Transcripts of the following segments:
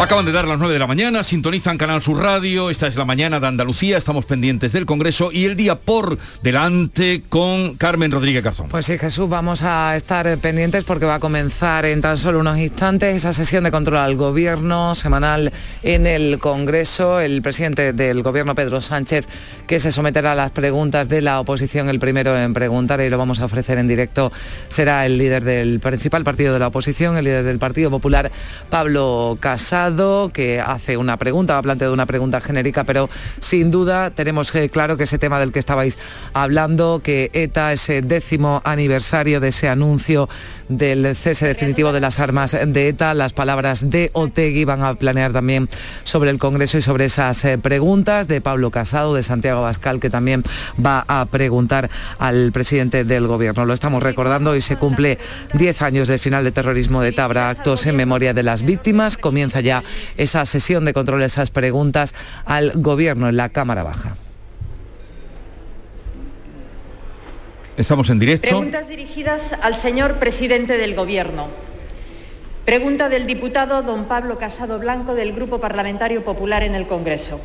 Acaban de dar las 9 de la mañana, sintonizan Canal Sur Radio, esta es la mañana de Andalucía, estamos pendientes del Congreso y el día por delante con Carmen Rodríguez Garzón. Pues sí, Jesús, vamos a estar pendientes porque va a comenzar en tan solo unos instantes esa sesión de control al Gobierno semanal en el Congreso. El presidente del Gobierno, Pedro Sánchez, que se someterá a las preguntas de la oposición, el primero en preguntar y lo vamos a ofrecer en directo, será el líder del principal partido de la oposición, el líder del Partido Popular, Pablo Casado que hace una pregunta, ha planteado una pregunta genérica, pero sin duda tenemos eh, claro que ese tema del que estabais hablando, que ETA, ese décimo aniversario de ese anuncio del cese definitivo de las armas de ETA, las palabras de Otegui van a planear también sobre el Congreso y sobre esas eh, preguntas de Pablo Casado, de Santiago Bascal, que también va a preguntar al presidente del Gobierno. Lo estamos recordando, y se cumple 10 años del final de terrorismo de ETA, habrá actos en memoria de las víctimas, comienza ya esa sesión de control, esas preguntas al Gobierno en la Cámara Baja. Estamos en directo. Preguntas dirigidas al señor presidente del Gobierno. Pregunta del diputado don Pablo Casado Blanco del Grupo Parlamentario Popular en el Congreso.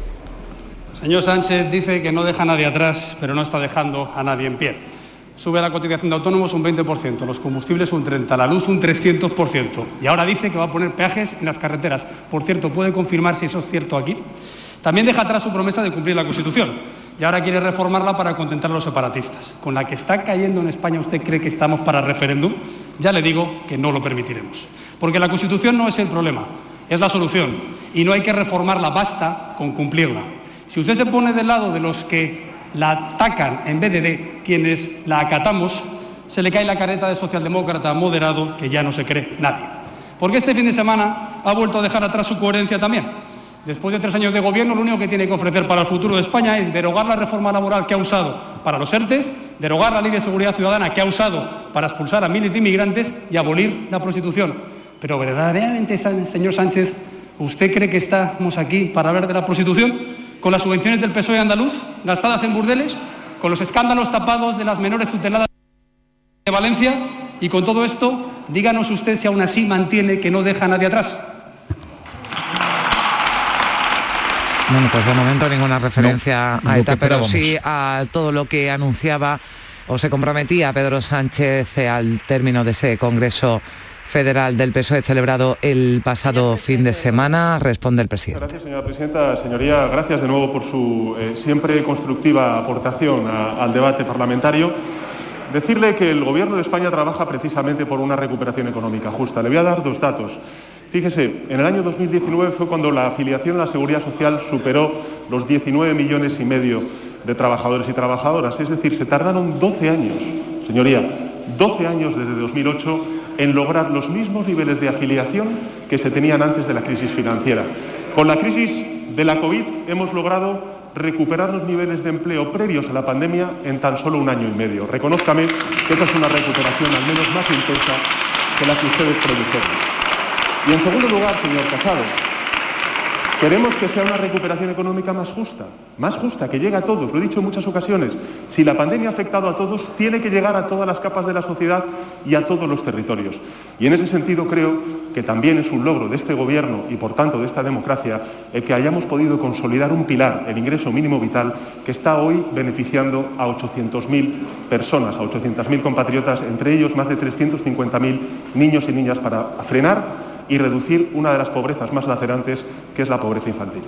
Señor Sánchez dice que no deja a nadie atrás, pero no está dejando a nadie en pie. Sube la cotización de autónomos un 20%, los combustibles un 30%, la luz un 300%. Y ahora dice que va a poner peajes en las carreteras. Por cierto, ¿puede confirmar si eso es cierto aquí? También deja atrás su promesa de cumplir la Constitución. Y ahora quiere reformarla para contentar a los separatistas. Con la que está cayendo en España, ¿usted cree que estamos para referéndum? Ya le digo que no lo permitiremos. Porque la Constitución no es el problema, es la solución. Y no hay que reformarla, basta con cumplirla. Si usted se pone del lado de los que la atacan en vez de quienes la acatamos, se le cae la careta de socialdemócrata moderado que ya no se cree nadie. Porque este fin de semana ha vuelto a dejar atrás su coherencia también. Después de tres años de gobierno, lo único que tiene que ofrecer para el futuro de España es derogar la reforma laboral que ha usado para los ERTES, derogar la ley de seguridad ciudadana que ha usado para expulsar a miles de inmigrantes y abolir la prostitución. Pero verdaderamente, señor Sánchez, ¿usted cree que estamos aquí para hablar de la prostitución? con las subvenciones del PSOE andaluz gastadas en burdeles, con los escándalos tapados de las menores tuteladas de Valencia y con todo esto, díganos usted si aún así mantiene que no deja a nadie atrás. Bueno, pues de momento ninguna referencia a ETA, pero sí a todo lo que anunciaba o se comprometía Pedro Sánchez al término de ese Congreso Federal del PSOE celebrado el pasado fin de semana. Responde el presidente. Gracias, señora presidenta. Señoría, gracias de nuevo por su eh, siempre constructiva aportación al debate parlamentario. Decirle que el Gobierno de España trabaja precisamente por una recuperación económica justa. Le voy a dar dos datos. Fíjese, en el año 2019 fue cuando la afiliación a la Seguridad Social superó los 19 millones y medio de trabajadores y trabajadoras. Es decir, se tardaron 12 años, señoría, 12 años desde 2008 en lograr los mismos niveles de afiliación que se tenían antes de la crisis financiera. Con la crisis de la COVID hemos logrado recuperar los niveles de empleo previos a la pandemia en tan solo un año y medio. Reconózcame que esa es una recuperación al menos más intensa que la que ustedes produjeron. Y en segundo lugar, señor Casado, Queremos que sea una recuperación económica más justa, más justa, que llegue a todos, lo he dicho en muchas ocasiones. Si la pandemia ha afectado a todos, tiene que llegar a todas las capas de la sociedad y a todos los territorios. Y en ese sentido creo que también es un logro de este Gobierno y por tanto de esta democracia el que hayamos podido consolidar un pilar, el ingreso mínimo vital, que está hoy beneficiando a 800.000 personas, a 800.000 compatriotas, entre ellos más de 350.000 niños y niñas, para frenar y reducir una de las pobrezas más lacerantes, que es la pobreza infantil.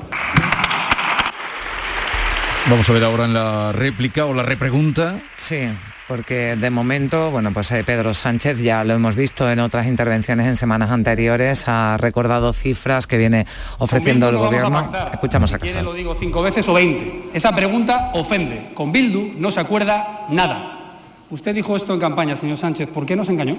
Vamos a ver ahora en la réplica o la repregunta. Sí, porque de momento, bueno, pues eh, Pedro Sánchez, ya lo hemos visto en otras intervenciones en semanas anteriores, ha recordado cifras que viene ofreciendo el gobierno. Escuchamos a Casado. lo digo cinco veces o veinte. Esa pregunta ofende. Con Bildu no se acuerda nada. Usted dijo esto en campaña, señor Sánchez. ¿Por qué nos engañó?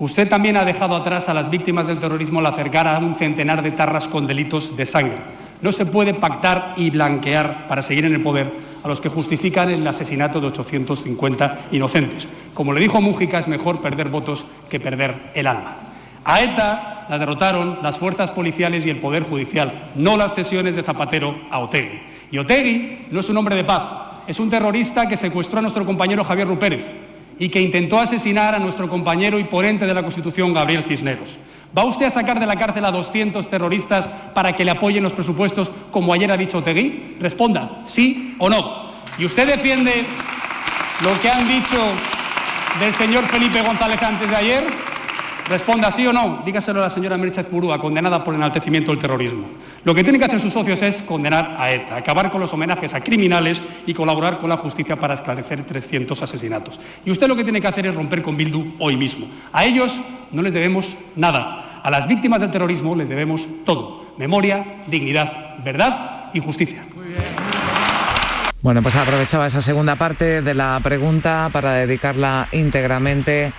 Usted también ha dejado atrás a las víctimas del terrorismo al acercar a un centenar de tarras con delitos de sangre. No se puede pactar y blanquear para seguir en el poder a los que justifican el asesinato de 850 inocentes. Como le dijo Mújica, es mejor perder votos que perder el alma. A ETA la derrotaron las fuerzas policiales y el Poder Judicial, no las cesiones de Zapatero a Otegui. Y Otegui no es un hombre de paz, es un terrorista que secuestró a nuestro compañero Javier Rupérez y que intentó asesinar a nuestro compañero y ponente de la Constitución, Gabriel Cisneros. ¿Va usted a sacar de la cárcel a 200 terroristas para que le apoyen los presupuestos, como ayer ha dicho Tegui? Responda, sí o no. ¿Y usted defiende lo que han dicho del señor Felipe González antes de ayer? Responda sí o no. Dígaselo a la señora Merched Purúa, condenada por enaltecimiento del terrorismo. Lo que tienen que hacer sus socios es condenar a ETA, acabar con los homenajes a criminales y colaborar con la justicia para esclarecer 300 asesinatos. Y usted lo que tiene que hacer es romper con Bildu hoy mismo. A ellos no les debemos nada. A las víctimas del terrorismo les debemos todo. Memoria, dignidad, verdad y justicia. Bueno, pues aprovechaba esa segunda parte de la pregunta para dedicarla íntegramente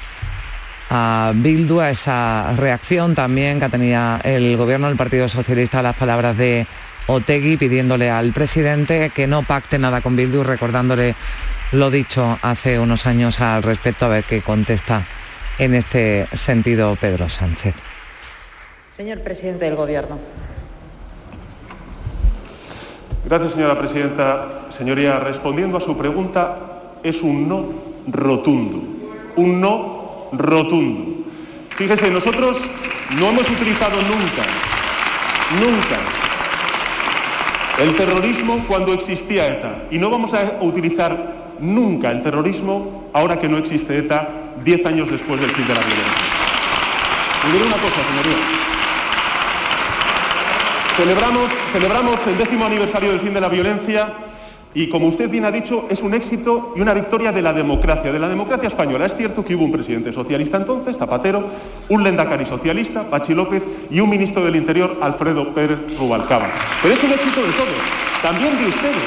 a Bildu, a esa reacción también que tenía el gobierno del Partido Socialista a las palabras de Otegui pidiéndole al presidente que no pacte nada con Bildu, recordándole lo dicho hace unos años al respecto, a ver qué contesta en este sentido Pedro Sánchez. Señor presidente del Gobierno. Gracias, señora presidenta. Señoría, respondiendo a su pregunta, es un no rotundo. Un no rotundo. Fíjese, nosotros no hemos utilizado nunca, nunca, el terrorismo cuando existía ETA. Y no vamos a utilizar nunca el terrorismo ahora que no existe ETA, diez años después del fin de la violencia. Y diré una cosa, señoría. Celebramos, celebramos el décimo aniversario del fin de la violencia y como usted bien ha dicho, es un éxito y una victoria de la democracia, de la democracia española. Es cierto que hubo un presidente socialista entonces, Zapatero, un lendacari socialista, Pachi López, y un ministro del Interior, Alfredo Pérez Rubalcaba. Pero es un éxito de todos, también de ustedes.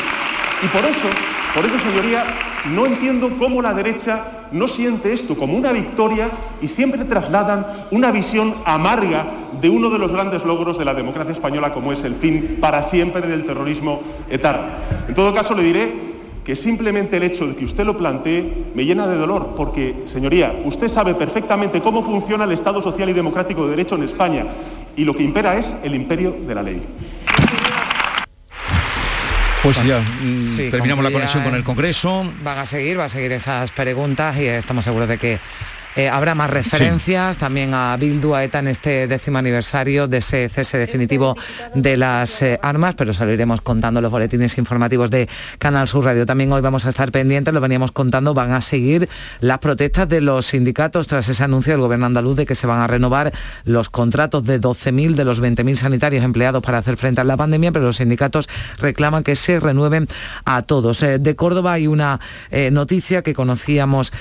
Y por eso, por eso, señoría, no entiendo cómo la derecha no siente esto como una victoria y siempre trasladan una visión amarga de uno de los grandes logros de la democracia española como es el fin para siempre del terrorismo etarra. En todo caso, le diré que simplemente el hecho de que usted lo plantee me llena de dolor, porque, señoría, usted sabe perfectamente cómo funciona el Estado social y democrático de derecho en España, y lo que impera es el imperio de la ley. Pues ya mm, terminamos la conexión con el Congreso. Van a seguir, va a seguir esas preguntas y estamos seguros de que eh, habrá más referencias también a Bildu, a ETA en este décimo aniversario de ese cese definitivo de las eh, armas, pero saliremos contando los boletines informativos de Canal Sur Radio. También hoy vamos a estar pendientes, lo veníamos contando, van a seguir las protestas de los sindicatos tras ese anuncio del gobierno andaluz de que se van a renovar los contratos de 12.000 de los 20.000 sanitarios empleados para hacer frente a la pandemia, pero los sindicatos reclaman que se renueven a todos. Eh, de Córdoba hay una noticia que conocíamos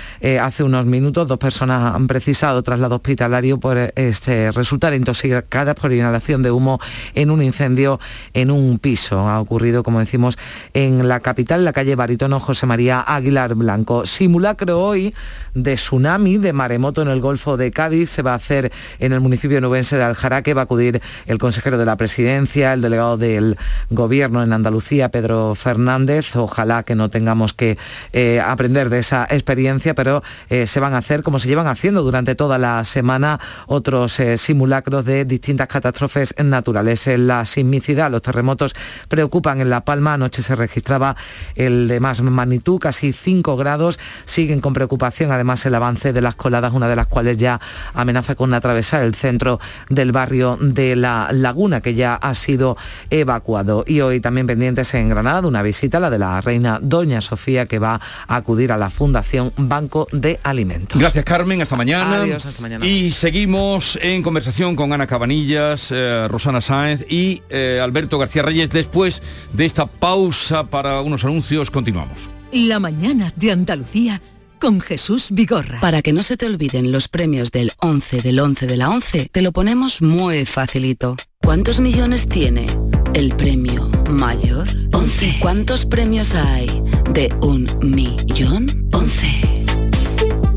hace unos minutos, dos personas han precisado traslado hospitalario por este, resultar intoxicadas por inhalación de humo en un incendio en un piso. Ha ocurrido, como decimos, en la capital, la calle Baritono José María Aguilar Blanco. Simulacro hoy de tsunami, de maremoto en el Golfo de Cádiz. Se va a hacer en el municipio nubense de Aljaraque. Va a acudir el consejero de la presidencia, el delegado del gobierno en Andalucía, Pedro Fernández. Ojalá que no tengamos que eh, aprender de esa experiencia, pero eh, se van a hacer como se llevan haciendo durante toda la semana otros eh, simulacros de distintas catástrofes naturales. La sismicidad, los terremotos preocupan en La Palma. Anoche se registraba el de más magnitud, casi 5 grados. Siguen con preocupación además el avance de las coladas, una de las cuales ya amenaza con atravesar el centro del barrio de La Laguna, que ya ha sido evacuado. Y hoy también pendientes en Granada una visita, la de la reina Doña Sofía, que va a acudir a la Fundación Banco de Alimentos. Gracias, Carlos hasta mañana. Adiós, hasta mañana. Y seguimos en conversación con Ana Cabanillas, eh, Rosana Sáenz y eh, Alberto García Reyes. Después de esta pausa para unos anuncios, continuamos. La mañana de Andalucía con Jesús Vigorra. Para que no se te olviden los premios del 11 del 11 de la 11, te lo ponemos muy facilito. ¿Cuántos millones tiene el premio mayor? 11. ¿Cuántos premios hay de un millón? 11.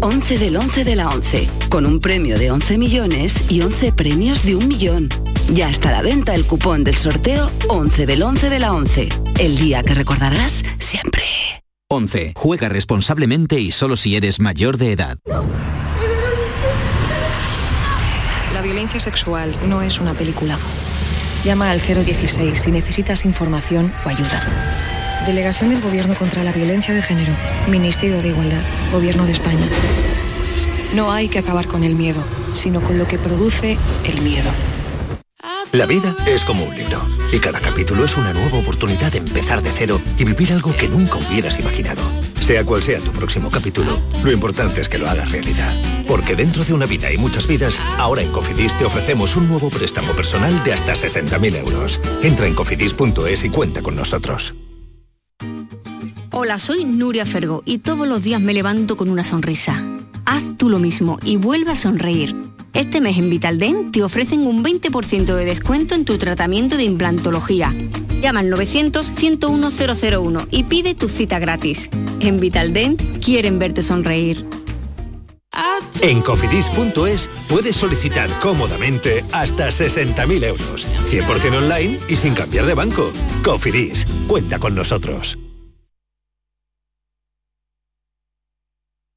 11 del 11 de la 11, con un premio de 11 millones y 11 premios de un millón. Ya está a la venta el cupón del sorteo 11 del 11 de la 11, el día que recordarás siempre. 11. Juega responsablemente y solo si eres mayor de edad. La violencia sexual no es una película. Llama al 016 si necesitas información o ayuda. Delegación del Gobierno contra la Violencia de Género. Ministerio de Igualdad. Gobierno de España. No hay que acabar con el miedo, sino con lo que produce el miedo. La vida es como un libro y cada capítulo es una nueva oportunidad de empezar de cero y vivir algo que nunca hubieras imaginado. Sea cual sea tu próximo capítulo, lo importante es que lo hagas realidad. Porque dentro de una vida y muchas vidas, ahora en Cofidis te ofrecemos un nuevo préstamo personal de hasta 60.000 euros. Entra en cofidis.es y cuenta con nosotros. Hola, soy Nuria Fergo y todos los días me levanto con una sonrisa. Haz tú lo mismo y vuelve a sonreír. Este mes en Vitaldent te ofrecen un 20% de descuento en tu tratamiento de implantología. Llama al 900-101-001 y pide tu cita gratis. En Vitaldent quieren verte sonreír. En cofidis.es puedes solicitar cómodamente hasta 60.000 euros, 100% online y sin cambiar de banco. Cofidis, cuenta con nosotros.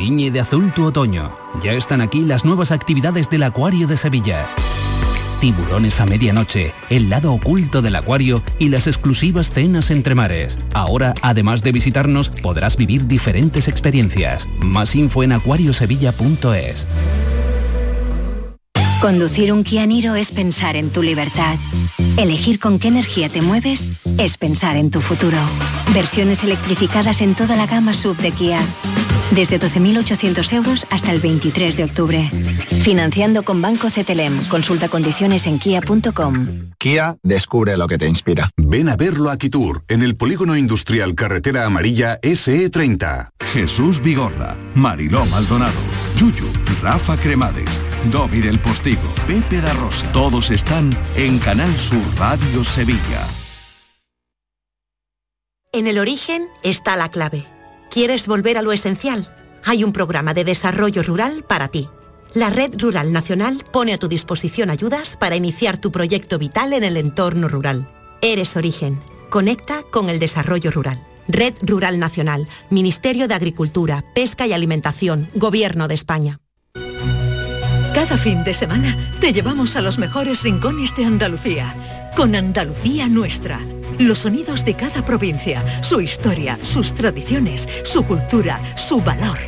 Tiñe de azul tu otoño. Ya están aquí las nuevas actividades del Acuario de Sevilla. Tiburones a medianoche, el lado oculto del acuario y las exclusivas cenas entre mares. Ahora, además de visitarnos, podrás vivir diferentes experiencias. Más info en acuariosevilla.es. Conducir un Kia Niro es pensar en tu libertad. Elegir con qué energía te mueves es pensar en tu futuro. Versiones electrificadas en toda la gama sub de Kia. Desde 12.800 euros hasta el 23 de octubre. Financiando con Banco CTLM. Consulta condiciones en kia.com. Kia descubre lo que te inspira. Ven a verlo a Quitur, en el Polígono Industrial Carretera Amarilla SE30. Jesús Vigorra, Mariló Maldonado, Yuyu, Rafa Cremades, Domi del Postigo, Pepe da. Todos están en Canal Sur Radio Sevilla. En el origen está la clave. ¿Quieres volver a lo esencial? Hay un programa de desarrollo rural para ti. La Red Rural Nacional pone a tu disposición ayudas para iniciar tu proyecto vital en el entorno rural. Eres origen. Conecta con el desarrollo rural. Red Rural Nacional, Ministerio de Agricultura, Pesca y Alimentación, Gobierno de España. Cada fin de semana te llevamos a los mejores rincones de Andalucía, con Andalucía Nuestra. Los sonidos de cada provincia, su historia, sus tradiciones, su cultura, su valor.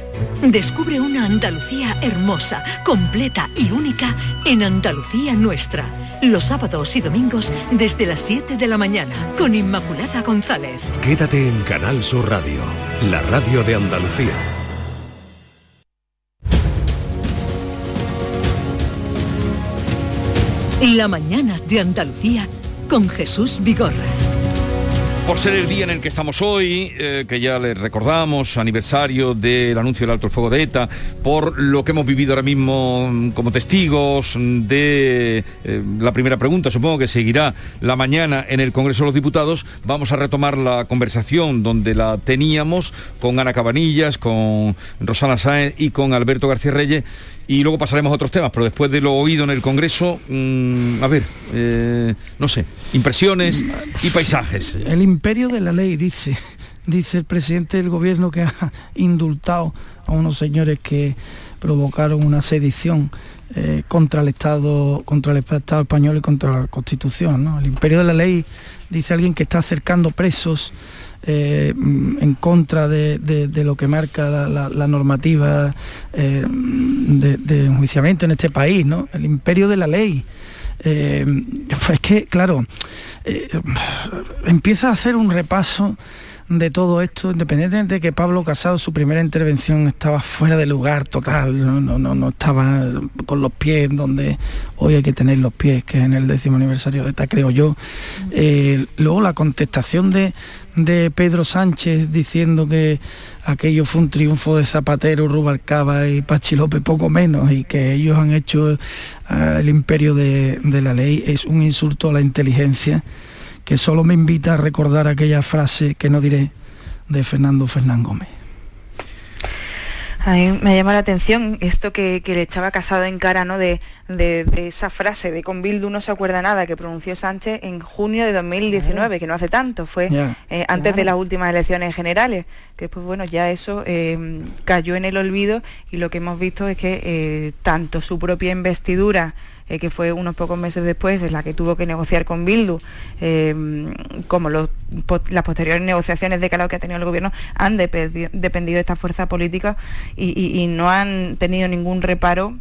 Descubre una Andalucía hermosa, completa y única en Andalucía Nuestra. Los sábados y domingos desde las 7 de la mañana con Inmaculada González. Quédate en Canal Sur Radio, la radio de Andalucía. La mañana de Andalucía con Jesús Vigorra. Por ser el día en el que estamos hoy, eh, que ya les recordamos, aniversario del anuncio del alto el fuego de ETA, por lo que hemos vivido ahora mismo mm, como testigos de eh, la primera pregunta, supongo que seguirá la mañana en el Congreso de los Diputados, vamos a retomar la conversación donde la teníamos con Ana Cabanillas, con Rosana Sáenz y con Alberto García Reyes y luego pasaremos a otros temas, pero después de lo oído en el Congreso, mm, a ver, eh, no sé, impresiones y paisajes. El imperio de la ley, dice, dice el presidente del gobierno que ha indultado a unos señores que provocaron una sedición eh, contra el Estado, contra el Estado español y contra la Constitución. El imperio de la ley dice alguien que está acercando presos eh, en contra de, lo que marca la, normativa eh, de, enjuiciamiento en este país, ¿no? El imperio de la ley. Eh, es que, claro, empieza a hacer un repaso de todo esto, independientemente de que Pablo Casado su primera intervención estaba fuera de lugar total, no, no, no, estaba con los pies donde hoy hay que tener los pies, que es en el décimo aniversario de esta, creo yo. Eh, luego la contestación de, de Pedro Sánchez diciendo que aquello fue un triunfo de Zapatero, Rubalcaba y Pachi López, poco menos, y que ellos han hecho eh, el imperio de, de la ley, es un insulto a la inteligencia que solo me invita a recordar aquella frase que no diré de Fernando Fernán Gómez. A mí me llama la atención esto que, le echaba Casado en cara, ¿no? De, esa frase de con Bildu no se acuerda nada que pronunció Sánchez en junio de 2019, que no hace tanto, fue eh, antes de las últimas elecciones generales, que pues bueno, ya eso eh, cayó en el olvido y lo que hemos visto es que eh, tanto su propia investidura eh, que fue unos pocos meses después, es la que tuvo que negociar con Bildu, eh, como las posteriores negociaciones de calado que ha tenido el gobierno, han dependido de esta fuerza política y no han tenido ningún reparo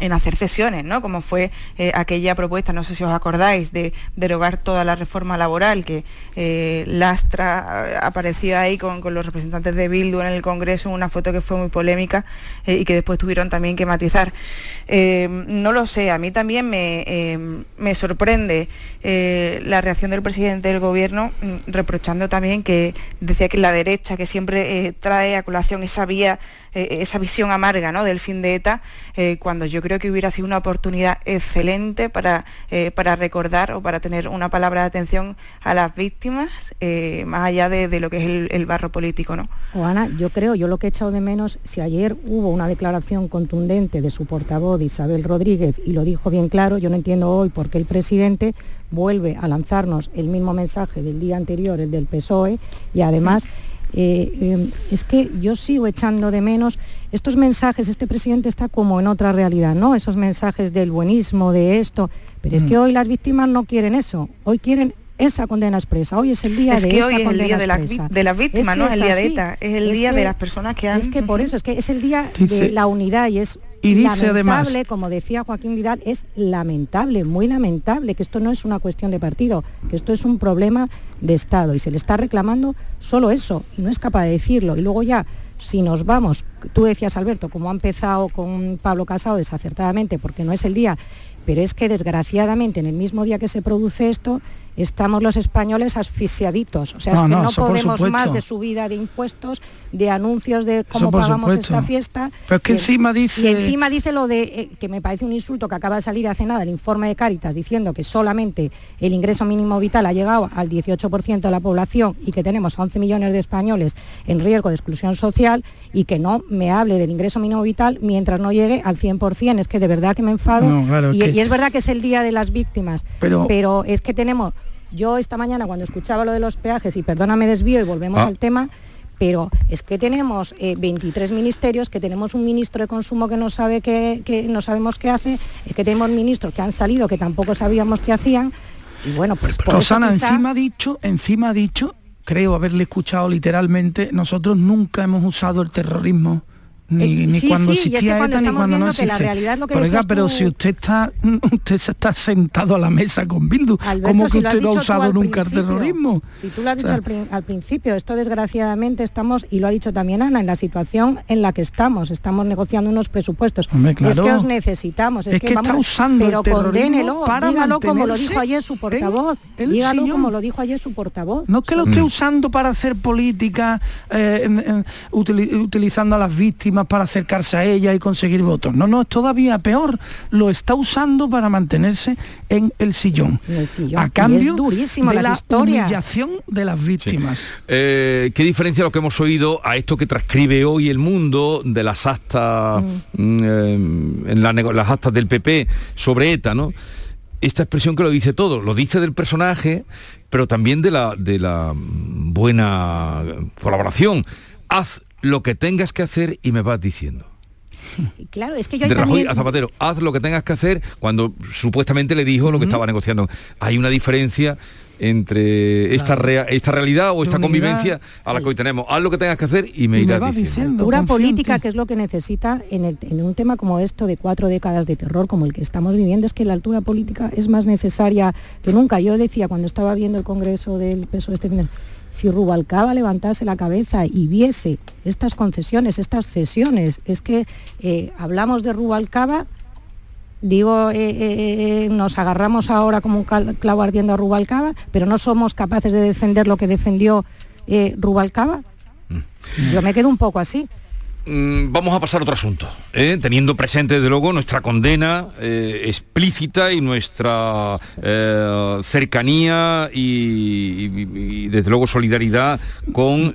en hacer cesiones, ¿no? Como fue eh, aquella propuesta, no sé si os acordáis, de derogar toda la reforma laboral, que eh, Lastra eh, apareció ahí con, los representantes de Bildu en el Congreso, una foto que fue muy polémica y que después tuvieron también que matizar. no lo sé, a mí también me, me sorprende la reacción del presidente del Gobierno, mm, reprochando también que decía que la derecha, que siempre trae a colación esa vía eh, esa visión amarga ¿no? del fin de ETA, eh, cuando yo creo que hubiera sido una oportunidad excelente para, eh, para recordar o para tener una palabra de atención a las víctimas, más allá de, lo que es el, barro político. ¿no? Ana, yo creo, yo lo que he echado de menos, si ayer hubo una declaración contundente de su portavoz Isabel Rodríguez y lo dijo bien claro, yo no entiendo hoy por qué el presidente vuelve a lanzarnos el mismo mensaje del día anterior, el del PSOE, y además... Eh, eh, es que yo sigo echando de menos estos mensajes, este presidente está como en otra realidad, ¿no? Esos mensajes del buenismo, de esto, pero es que mm. hoy las víctimas no quieren eso, hoy quieren esa condena expresa. Hoy es el día de que hoy es el día de, las víctimas, no es el día de ETA, es el día de las personas que han... Es que por eso, es que es el día de la unidad y es y dice lamentable, como decía Joaquín Vidal, es lamentable, muy lamentable, que esto no es una cuestión de partido, que esto es un problema de Estado y se le está reclamando solo eso y no es capaz de decirlo. Y luego ya, si nos vamos, tú decías Alberto, como ha empezado con Pablo Casado desacertadamente, porque no es el día, pero es que desgraciadamente en el mismo día que se produce esto, estamos los españoles asfixiaditos. O sea, es que no, podemos más de subida de impuestos, de anuncios de cómo pagamos esta fiesta. Pero es que encima dice... Y encima dice lo de, eh, que me parece un insulto que acaba de salir hace nada, el informe de Cáritas, diciendo que solamente el ingreso mínimo vital ha llegado al 18% de la población y que tenemos 11 millones de españoles en riesgo de exclusión social y que no me hable del ingreso mínimo vital mientras no llegue al 100%. Es que de verdad que me enfado. y, es verdad que es el día de las víctimas, pero es que tenemos yo esta mañana cuando escuchaba lo de los peajes, y perdóname desvío y volvemos ah. al tema, pero es que tenemos 23 eh, ministerios, que tenemos un ministro de consumo que no sabe que, no sabemos qué hace, que tenemos ministros que han salido que tampoco sabíamos qué hacían. Y bueno, pues por Rosana, encima ha dicho, encima ha dicho, creo haberle escuchado literalmente, nosotros nunca hemos usado el terrorismo ni, eh, cuando existía ETA ni cuando no existe. pero, pero si usted está usted está sentado a la mesa con Bildu, ¿cómo que usted no ha usado nunca el terrorismo? Si tú lo has dicho al, principio, esto desgraciadamente estamos, y lo ha dicho también Ana, en la situación en la que estamos, estamos negociando unos presupuestos. Es que os necesitamos, es, que, está usando pero el condénelo, para dígalo como lo dijo ayer su portavoz, dígalo como lo dijo ayer su portavoz. No es que lo esté usando para hacer política, eh, utilizando a las víctimas para acercarse a ella y conseguir votos. No, no, es todavía peor. Lo está usando para mantenerse en el sillón. A cambio de la humillación de las víctimas. Eh, ¿Qué diferencia lo que hemos oído a esto que transcribe hoy el mundo de las actas, mm. Mm, eh, en las actas del PP sobre ETA, ¿no? esta expresión que lo dice todo, lo dice del personaje, pero también de la, de la buena colaboración. Haz lo que tengas que hacer y me vas diciendo. Claro, es que yo de Rajoy a Zapatero, haz lo que tengas que hacer cuando supuestamente le dijo lo que estaba negociando. Hay una diferencia entre esta, esta realidad o esta convivencia a la que hoy tenemos. Haz lo que tengas que hacer y me irás diciendo. Una política que es lo que necesita en, en, un tema como esto de cuatro décadas de terror como el que estamos viviendo, es que la altura política es más necesaria que nunca. Yo decía cuando estaba viendo el Congreso del PSOE este si Rubalcaba levantase la cabeza y viese estas concesiones, estas cesiones, es que eh, hablamos de Rubalcaba, digo, eh, eh, nos agarramos ahora como un clavo ardiendo a Rubalcaba, pero no somos capaces de defender lo que defendió Rubalcaba. Mm. Yo me quedo un poco así. Mm, vamos a pasar a otro asunto, ¿eh? teniendo presente, desde luego, nuestra condena eh, explícita y nuestra eh, cercanía y, desde luego, solidaridad con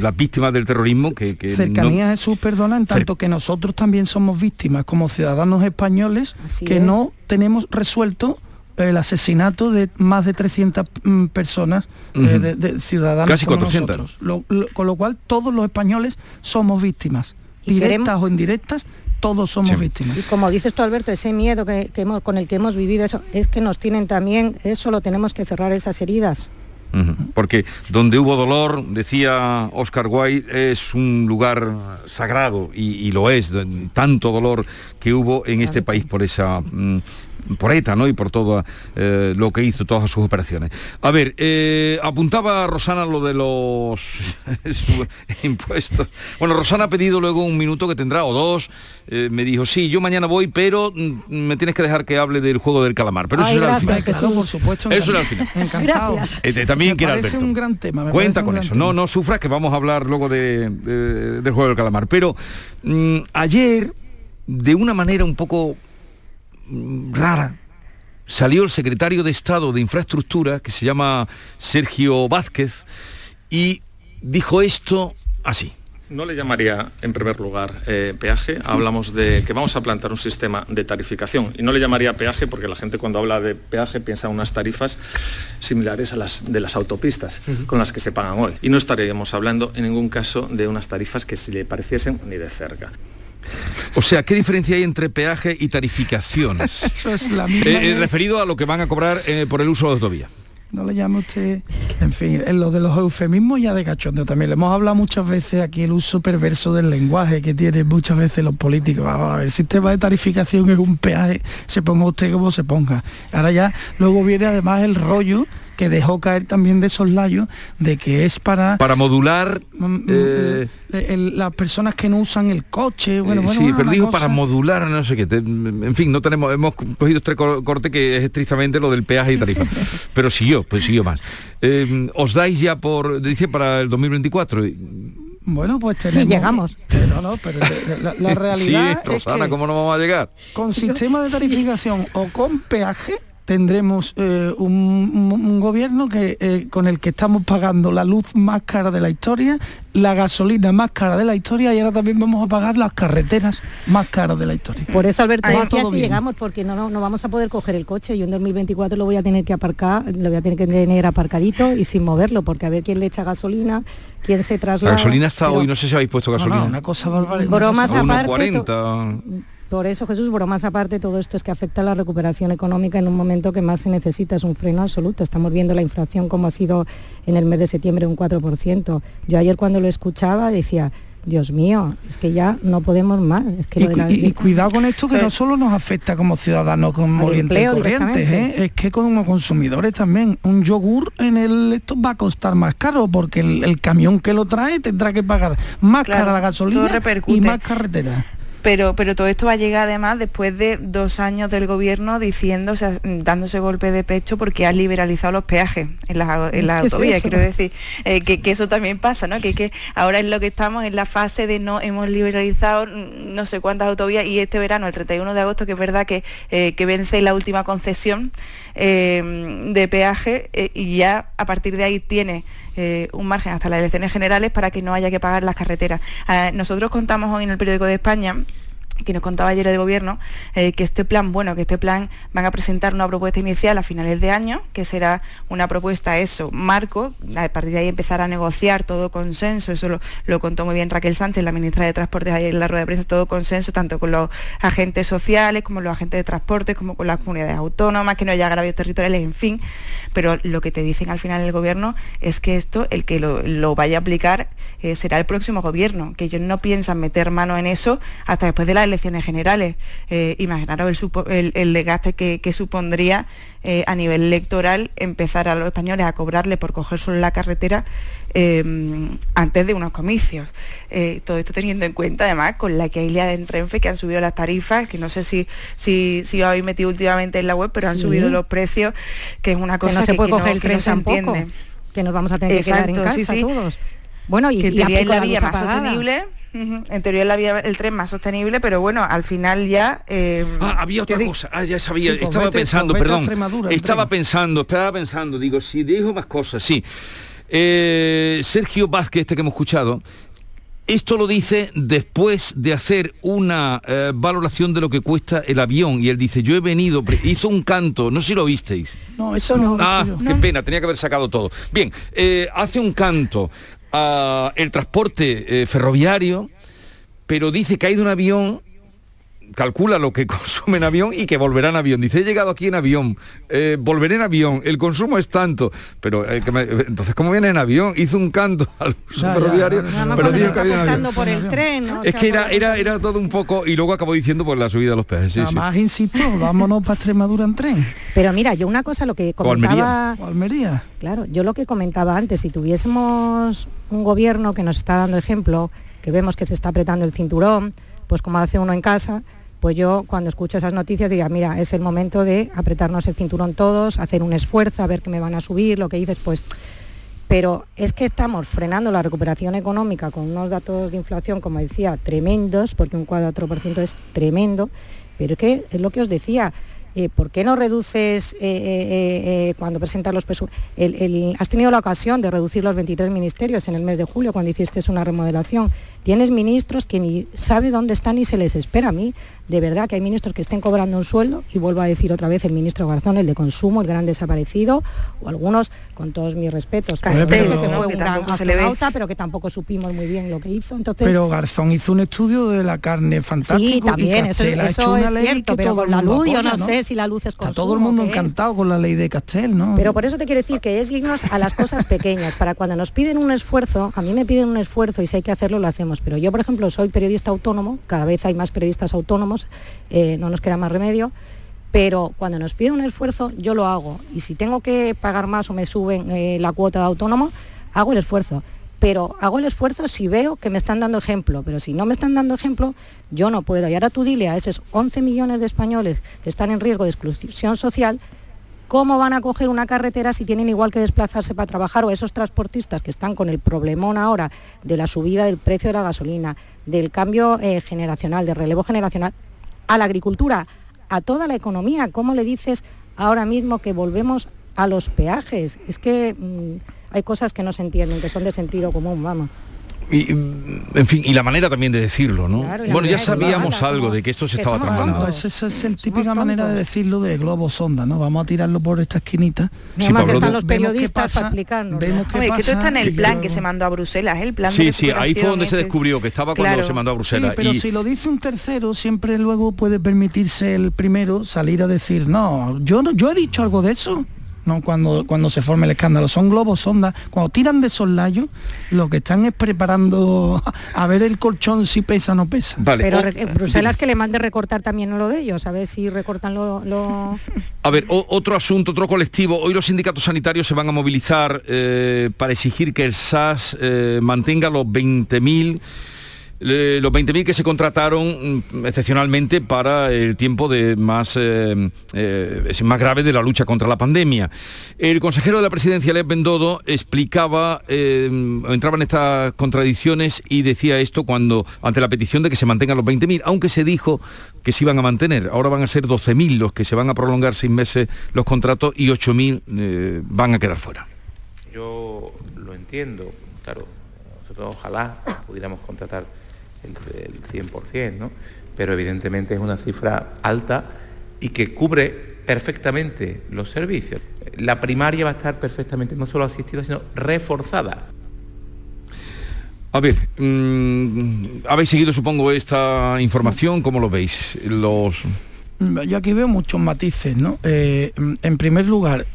las víctimas del terrorismo. Que, cercanía, Jesús, perdona, en tanto que nosotros también somos víctimas como ciudadanos españoles que no tenemos resuelto el asesinato de más de 300 mm, personas eh, de, ciudadanos Casi 400. con lo cual todos los españoles somos víctimas, directas o indirectas, todos somos víctimas. Y como dices tú, Alberto, ese miedo que, con el que hemos vivido, eso es que nos tienen también, eso lo tenemos que cerrar esas heridas. Porque donde hubo dolor, decía Oscar Wilde, es un lugar sagrado y, lo es, tanto dolor que hubo en este país por esa mm, por ETA, ¿no? Y por todo eh, lo que hizo, todas sus operaciones. A ver, eh, apuntaba Rosana lo de los impuestos. Bueno, Rosana ha pedido luego un minuto que tendrá, o dos. Eh, me dijo, sí, yo mañana voy, pero mm, me tienes que dejar que hable del juego del calamar. Pero eso será al final. por supuesto. Eso será al final. Encantado. también quiere Alberto. un gran tema. Cuenta con eso. No, no sufras que vamos a hablar luego de, del juego del calamar. Pero mm, ayer, de una manera un poco rara, salió el secretario de Estado de Infraestructura, que se llama Sergio Vázquez, y dijo esto así. No le llamaría en primer lugar eh, peaje, hablamos de que vamos a plantar un sistema de tarificación. Y no le llamaría peaje porque la gente cuando habla de peaje piensa en unas tarifas similares a las de las autopistas con las que se pagan hoy. Y no estaríamos hablando en ningún caso de unas tarifas que se le pareciesen ni de cerca. O sea, ¿qué diferencia hay entre peaje y tarificaciones? Eso es la misma. Eh, eh, referido a lo que van a cobrar eh, por el uso de la autovía. No le llame usted, en fin, en lo de los eufemismos ya de cachondeo también. Le hemos hablado muchas veces aquí el uso perverso del lenguaje que tienen muchas veces los políticos. el sistema de tarificación es un peaje, se ponga usted como se ponga. Ahora ya, luego viene además el rollo que dejó caer también de esos layos de que es para... Para modular... Mm, mm, eh, las personas que no usan el coche, bueno, eh, Sí, pero digo para modular, no sé qué. en fin, no tenemos, hemos cogido este corte que es estrictamente lo del peaje y tarifa. pero siguió, pues siguió más. Eh, ¿Os dais ya por, dice, para el 2024? Bueno, pues tenemos... Sí, llegamos. No, no, pero la, realidad sí, Rosana, ¿cómo no vamos a llegar? Con sistema de tarificación o con peaje tendremos eh, un, gobierno que, eh, con el que estamos pagando la luz más cara de la historia, la gasolina más cara de la historia y ahora también vamos a pagar las carreteras más caras de la historia. Por eso, Alberto, aquí así llegamos, porque no, no, no vamos a poder coger el coche. Yo en 2024 lo voy a tener que aparcar, lo voy a tener que tener aparcadito y sin moverlo, porque a ver quién le echa gasolina, quién se traslada. La gasolina está hoy, no sé si habéis puesto gasolina. una cosa barbaridad. Bromas aparte. Por eso, Jesús, más aparte, todo esto es que afecta a la recuperación económica en un momento que más se necesita, es un freno absoluto. Estamos viendo la inflación como ha sido en el mes de septiembre un 4%. Yo ayer cuando lo escuchaba decía, Dios mío, es que ya no podemos más. y, cuidado con esto que no solo nos afecta como ciudadanos como corrientes, ¿eh? es que como consumidores también. Un yogur en el esto va a costar más caro porque el, camión que lo trae tendrá que pagar más cara la gasolina y más carretera. Pero, pero todo esto va a llegar además después de dos años del gobierno diciendo, o sea, dándose golpe de pecho porque ha liberalizado los peajes en las en autovías. Quiero decir eh, que, eso también pasa, ¿no? Que, que ahora es lo que estamos en la fase de no hemos liberalizado no sé cuántas autovías y este verano, el 31 de agosto, que es verdad que, eh, que vence la última concesión eh, de peaje y ya a partir de ahí tiene un margen hasta las elecciones generales para que no haya que pagar las carreteras. Ah, nosotros contamos hoy en el periódico de España que nos contaba ayer el gobierno, eh, que este plan, bueno, que este plan van a presentar una propuesta inicial a finales de año, que será una propuesta eso, marco, a partir de ahí empezar a negociar todo consenso, eso lo, contó muy bien Raquel Sánchez, la ministra de Transportes ayer en la rueda de prensa, todo consenso, tanto con los agentes sociales, como los agentes de transporte, como con las comunidades autónomas, que no haya agravios territoriales, en fin, pero lo que te dicen al final el gobierno es que esto, el que lo, vaya a aplicar, eh, será el próximo gobierno, que ellos no piensan meter mano en eso hasta después de la elecciones generales. Eh, imaginaros el, el, desgaste que, supondría eh, a nivel electoral empezar a los españoles a cobrarle por coger solo la carretera em, antes de unos comicios. Eh, todo esto teniendo en cuenta además con la que hay en Renfe que han subido las tarifas, que no sé si, si, si habéis metido últimamente en la web, pero han subido los precios, que es una cosa que no se puede coger el tren entiende. Que nos vamos a tener que quedar en casa todos. Bueno, y, que y la vía más sostenible En teoría la vía, el tren más sostenible, pero bueno, al final ya... Eh, ah, había otra cosa, ah, ya sabía, pues estaba pensando, pues perdón, estaba pensando, estaba pensando, digo, si dijo más cosas, sí. Eh, Sergio Vázquez, este que hemos escuchado, esto lo dice después de hacer una eh, valoración de lo que cuesta el avión y él dice, yo he venido, hizo un canto, no sé si lo visteis. No, eso no. Ah, qué pena, tenía que haber sacado todo. Bien, eh, hace un canto a el transporte eh, ferroviario, pero dice que hay de un avión calcula lo que consume en avión y que volverá en avión. Dice, he llegado aquí en avión, eh, volveré en avión, el consumo es tanto. Pero eh, entonces, ¿cómo viene en avión? Hizo un canto al uso ferroviario, pero dice que había por el tren. es que era, era, era todo un poco, y luego acabó diciendo por la subida de los peajes. Sí, más insisto, vámonos para Extremadura en tren. Pero mira, yo una cosa, lo que comentaba... Almería. Claro, yo lo que comentaba antes, si tuviésemos un gobierno que nos está dando ejemplo, que vemos que se está apretando el cinturón, pues como hace uno en casa, pues yo cuando escucho esas noticias diga, mira, es el momento de apretarnos el cinturón todos, hacer un esfuerzo, a ver qué me van a subir, lo que dices, pues... Pero es que estamos frenando la recuperación económica con unos datos de inflación, como decía, tremendos, porque un 4% es tremendo, pero es que es lo que os decía, eh, ¿por qué no reduces eh, eh, cuando presentas los presupuestos? has tenido la ocasión de reducir los 23 ministerios en el mes de julio cuando hiciste una remodelación. Tienes ministros que ni sabe dónde están ni se les espera a mí. De verdad que hay ministros que estén cobrando un sueldo, y vuelvo a decir otra vez el ministro Garzón, el de consumo, el gran desaparecido, o algunos, con todos mis respetos, que fue un gran astronauta, pero que tampoco supimos muy bien lo que hizo. Entonces, pero Garzón hizo un estudio de la carne fantástico. Sí, también, eso, es cierto, pero con la luz, yo no, sé si la luz es consumo. Está todo el mundo encantado con la ley de Castel, ¿no? Pero por eso te quiero decir que es irnos a las cosas pequeñas, para cuando nos piden un esfuerzo, a mí me piden un esfuerzo y si hay que hacerlo, lo hacemos. Pero yo, por ejemplo, soy periodista autónomo, cada vez hay más periodistas autónomos, eh, no nos queda más remedio, pero cuando nos piden un esfuerzo, yo lo hago. Y si tengo que pagar más o me suben eh, la cuota de autónomo, hago el esfuerzo pero hago el esfuerzo si veo que me están dando ejemplo, pero si no me están dando ejemplo, yo no puedo. Y ahora tú dile a esos 11 millones de españoles que están en riesgo de exclusión social, ¿cómo van a coger una carretera si tienen igual que desplazarse para trabajar? O esos transportistas que están con el problemón ahora de la subida del precio de la gasolina, del cambio eh, generacional, del relevo generacional, a la agricultura, a toda la economía. ¿Cómo le dices ahora mismo que volvemos a los peajes? Es que... Mm, hay cosas que no se entienden, que son de sentido común, vamos. Y, en fin, y la manera también de decirlo, ¿no? bueno, ya sabíamos algo de que esto se estaba tramando. Esa es, la típica manera de decirlo de globo sonda, ¿no? Vamos a tirarlo por esta esquinita. Sí, que están los periodistas para explicarnos. Vemos que, que esto está en el plan que se mandó a Bruselas, el plan Sí, sí, ahí fue donde se descubrió que estaba cuando se mandó a Bruselas. pero si lo dice un tercero, siempre luego puede permitirse el primero salir a decir, no, yo no, yo he dicho algo de eso cuando, cuando se forme el escándalo. Son globos sonda. Cuando tiran de soslayo, lo que están es preparando a ver el colchón si pesa o no pesa. Pero Bruselas que le mande recortar también lo de ellos, a ver si recortan lo... A ver, otro asunto, otro colectivo. Hoy los sindicatos sanitarios se van a movilizar eh, para exigir que el SAS eh, mantenga los 20.000 los 20.000 que se contrataron mm, excepcionalmente para el tiempo de más, eh, eh, más grave de la lucha contra la pandemia. El consejero de la presidencia, Lev Bendodo, explicaba, eh, entraba en estas contradicciones y decía esto cuando, ante la petición de que se mantengan los 20.000, aunque se dijo que se iban a mantener. Ahora van a ser 12.000 los que se van a prolongar seis meses los contratos y 8.000 van a quedar fuera. Yo lo entiendo, claro, nosotros ojalá pudiéramos contratar el, 100%, ¿no? pero evidentemente es una cifra alta y que cubre perfectamente los servicios. La primaria va a estar perfectamente no solo asistida, sino reforzada. A ver, mm, habéis seguido, supongo, esta información, ¿cómo lo veis? Los... Yo aquí veo muchos matices, ¿no? Eh, en primer lugar,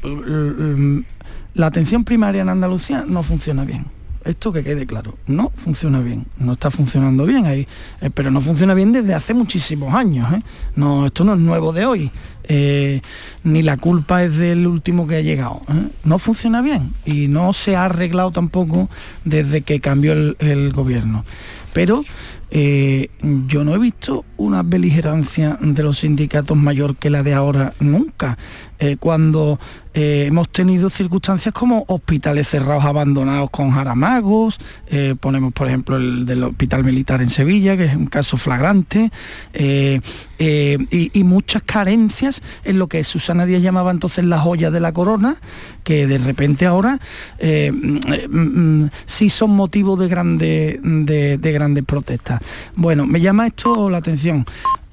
la atención primaria en Andalucía no funciona bien esto que quede claro, no funciona bien, no está funcionando bien ahí, eh, pero no funciona bien desde hace muchísimos años, ¿eh? no, esto no es nuevo de hoy, eh, ni la culpa es del último que ha llegado, no funciona bien y no se ha arreglado tampoco desde que cambió el, gobierno. Pero yo no he visto una beligerancia de los sindicatos mayor que la de ahora nunca. Eh, cuando eh, hemos tenido circunstancias como hospitales cerrados abandonados con jaramagos, eh, ponemos por ejemplo el del hospital militar en Sevilla, que es un caso flagrante, y, muchas carencias en lo que Susana Díaz llamaba entonces la joya de la corona, que de repente ahora mm, mm, sí son motivo de, grande, de grandes protestas. Bueno, me llama esto la atención.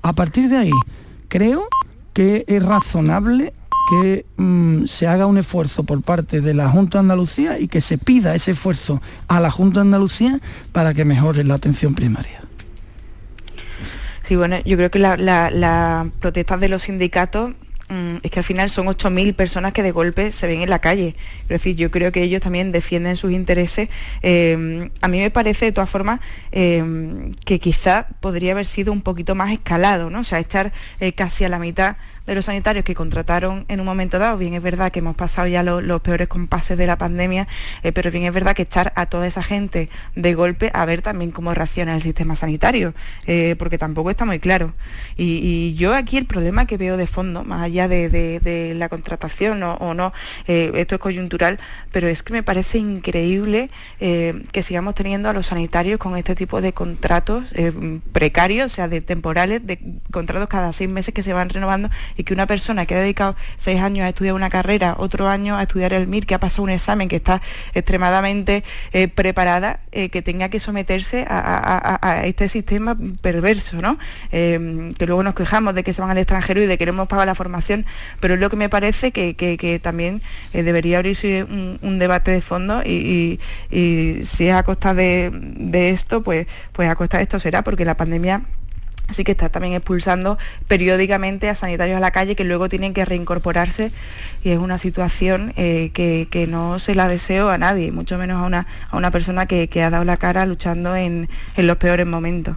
A partir de ahí, creo que es razonable que mm, se haga un esfuerzo por parte de la Junta de Andalucía y que se pida ese esfuerzo a la Junta de Andalucía para que mejore la atención primaria. Sí, bueno, yo creo que las la, protestas de los sindicatos mm, es que al final son 8.000 personas que de golpe se ven en la calle. Es decir, yo creo que ellos también defienden sus intereses. Eh, a mí me parece, de todas formas, eh, que quizá podría haber sido un poquito más escalado, ¿no? O sea, echar eh, casi a la mitad de los sanitarios que contrataron en un momento dado. Bien es verdad que hemos pasado ya los peores compases de la pandemia, eh, pero bien es verdad que echar a toda esa gente de golpe a ver también cómo reacciona el sistema sanitario, eh, porque tampoco está muy claro. Y, yo aquí el problema que veo de fondo, más allá de, la contratación o, no, eh, esto es coyuntural, pero es que me parece increíble que sigamos teniendo a los sanitarios con este tipo de contratos precarios, o sea, de temporales, de contratos cada seis meses que se van renovando que una persona que ha dedicado seis años a estudiar una carrera, otro año a estudiar el MIR, que ha pasado un examen, que está extremadamente eh, preparada, eh, que tenga que someterse a, este sistema perverso, ¿no? Em, que luego nos quejamos de que se van al extranjero y de que no hemos pagado la formación, pero es lo que me parece que, también eh, debería abrirse un, debate de fondo y, si es a costa de, de esto, pues, pues a costa de esto será, porque la pandemia Así que está también expulsando periódicamente a sanitarios a la calle que luego tienen que reincorporarse y es una situación eh, que, no se la deseo a nadie, mucho menos a una, a una persona que, ha dado la cara luchando en, los peores momentos.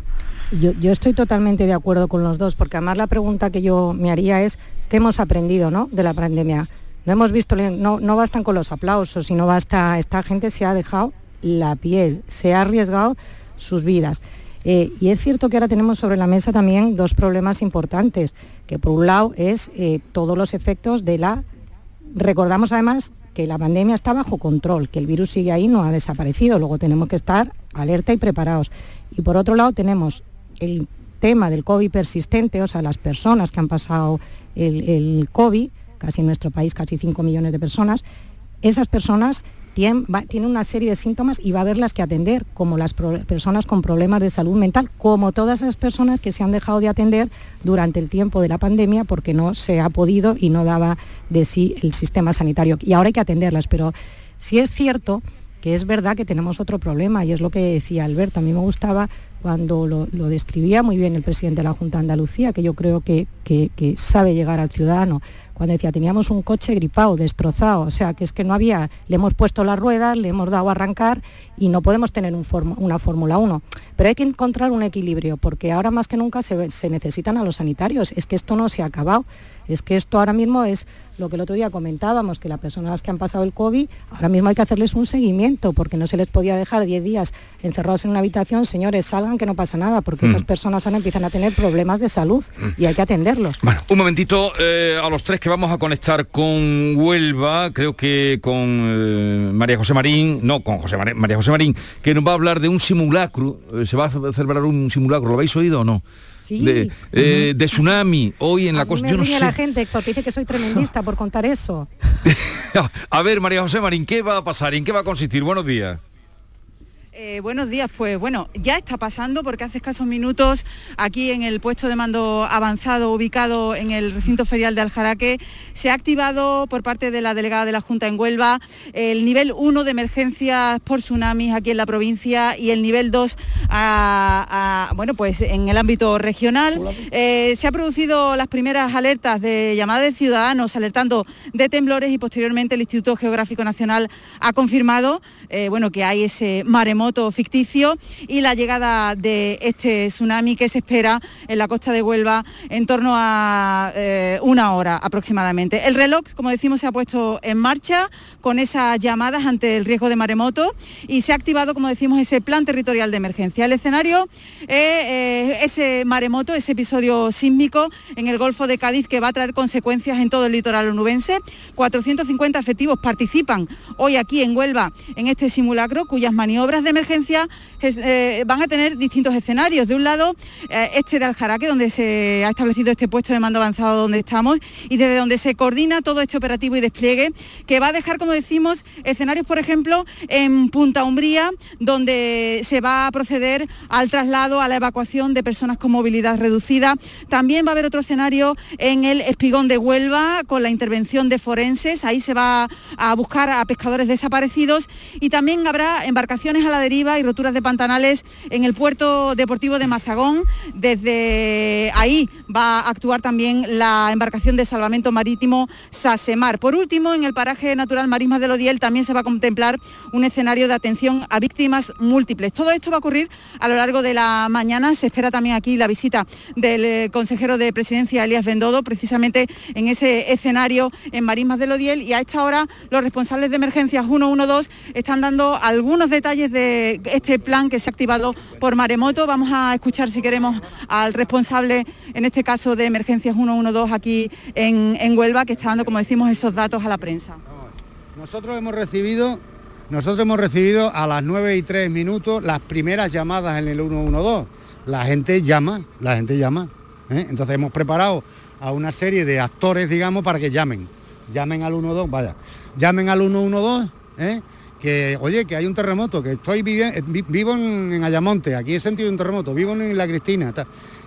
Yo, estoy totalmente de acuerdo con los dos, porque además la pregunta que yo me haría es, ¿qué hemos aprendido ¿no? de la pandemia? No hemos visto, no, no bastan con los aplausos, sino basta, esta gente se ha dejado la piel, se ha arriesgado sus vidas. Eh, y es cierto que ahora tenemos sobre la mesa también dos problemas importantes, que por un lado es eh, todos los efectos de la... Recordamos además que la pandemia está bajo control, que el virus sigue ahí, no ha desaparecido, luego tenemos que estar alerta y preparados. Y por otro lado tenemos el tema del COVID persistente, o sea, las personas que han pasado el, el COVID, casi en nuestro país casi 5 millones de personas, esas personas tiene, una serie de síntomas y va a haberlas que atender, como las personas con problemas de salud mental, como todas esas personas que se han dejado de atender durante el tiempo de la pandemia porque no se ha podido y no daba de sí el sistema sanitario. Y ahora hay que atenderlas, pero si es cierto que es verdad que tenemos otro problema y es lo que decía Alberto. A mí me gustaba cuando lo, describía muy bien el presidente de la Junta de Andalucía, que yo creo que sabe llegar al ciudadano cuando decía, teníamos un coche gripado, destrozado, o sea, que es que no había, le hemos puesto las ruedas, le hemos dado a arrancar y no podemos tener una Fórmula 1. Pero hay que encontrar un equilibrio, porque ahora más que nunca se, se necesitan a los sanitarios, es que esto no se ha acabado, es que esto ahora mismo es lo que el otro día comentábamos, que las personas que han pasado el COVID, ahora mismo hay que hacerles un seguimiento, porque no se les podía dejar 10 días encerrados en una habitación, señores, salgan que no pasa nada, porque esas mm. personas ahora empiezan a tener problemas de salud mm. y hay que atenderlos. Bueno, un momentito eh, a los tres que vamos a conectar con Huelva, creo que con eh, María José Marín, no, con José María José Marín, que nos va a hablar de un simulacro, eh, se va a celebrar un simulacro, ¿lo habéis oído o no? Eh, de, tsunami hoy en la costa. Yo no sé. la gente porque dice que soy tremendista por contar eso. a ver, María José Marín, ¿qué va a pasar? ¿En qué va a consistir? Buenos días. Eh, buenos días, pues bueno, ya está pasando porque hace escasos minutos aquí en el puesto de mando avanzado ubicado en el recinto ferial de Aljaraque se ha activado por parte de la delegada de la Junta en Huelva el nivel 1 de emergencias por tsunamis aquí en la provincia y el nivel 2 bueno, pues en el ámbito regional. Eh, se han producido las primeras alertas de llamada de ciudadanos alertando de temblores y posteriormente el Instituto Geográfico Nacional ha confirmado eh, bueno, que hay ese maremoto terremoto ficticio y la llegada de este tsunami que se espera en la costa de Huelva en torno a eh, una hora aproximadamente. El reloj, como decimos, se ha puesto en marcha con esas llamadas ante el riesgo de maremoto y se ha activado, como decimos, ese plan territorial de emergencia. El escenario es eh, ese maremoto, ese episodio sísmico en el Golfo de Cádiz que va a traer consecuencias en todo el litoral onubense. 450 efectivos participan hoy aquí en Huelva en este simulacro cuyas maniobras de emergencia eh, van a tener distintos escenarios. De un lado, eh, este de Aljaraque, donde se ha establecido este puesto de mando avanzado donde estamos y desde donde se coordina todo este operativo y despliegue que va a dejar, como decimos, escenarios, por ejemplo, en Punta Umbría, donde se va a proceder al traslado, a la evacuación de personas con movilidad reducida. También va a haber otro escenario en el Espigón de Huelva con la intervención de forenses. Ahí se va a buscar a pescadores desaparecidos y también habrá embarcaciones a la deriva y roturas de pantanales en el puerto deportivo de Mazagón. Desde ahí va a actuar también la embarcación de salvamento marítimo Sasemar. Por último, en el paraje natural Marismas del Odiel también se va a contemplar un escenario de atención a víctimas múltiples. Todo esto va a ocurrir a lo largo de la mañana. Se espera también aquí la visita del eh, consejero de presidencia, Elías Bendodo, precisamente en ese escenario en Marismas del Odiel y a esta hora los responsables de emergencias 112 están dando algunos detalles de este plan que se ha activado por Maremoto. Vamos a escuchar si queremos al responsable, en este caso de emergencias 112 aquí en, en Huelva, que está dando, como decimos, esos datos a la prensa. Nosotros hemos recibido nosotros hemos recibido a las 9 y 3 minutos las primeras llamadas en el 112. La gente llama, la gente llama. ¿eh? Entonces hemos preparado a una serie de actores, digamos, para que llamen. Llamen al 112, vaya. Llamen al 112, ¿eh? Que, oye, que hay un terremoto, que estoy eh, vivo en, Ayamonte, aquí he sentido un terremoto, vivo en La Cristina.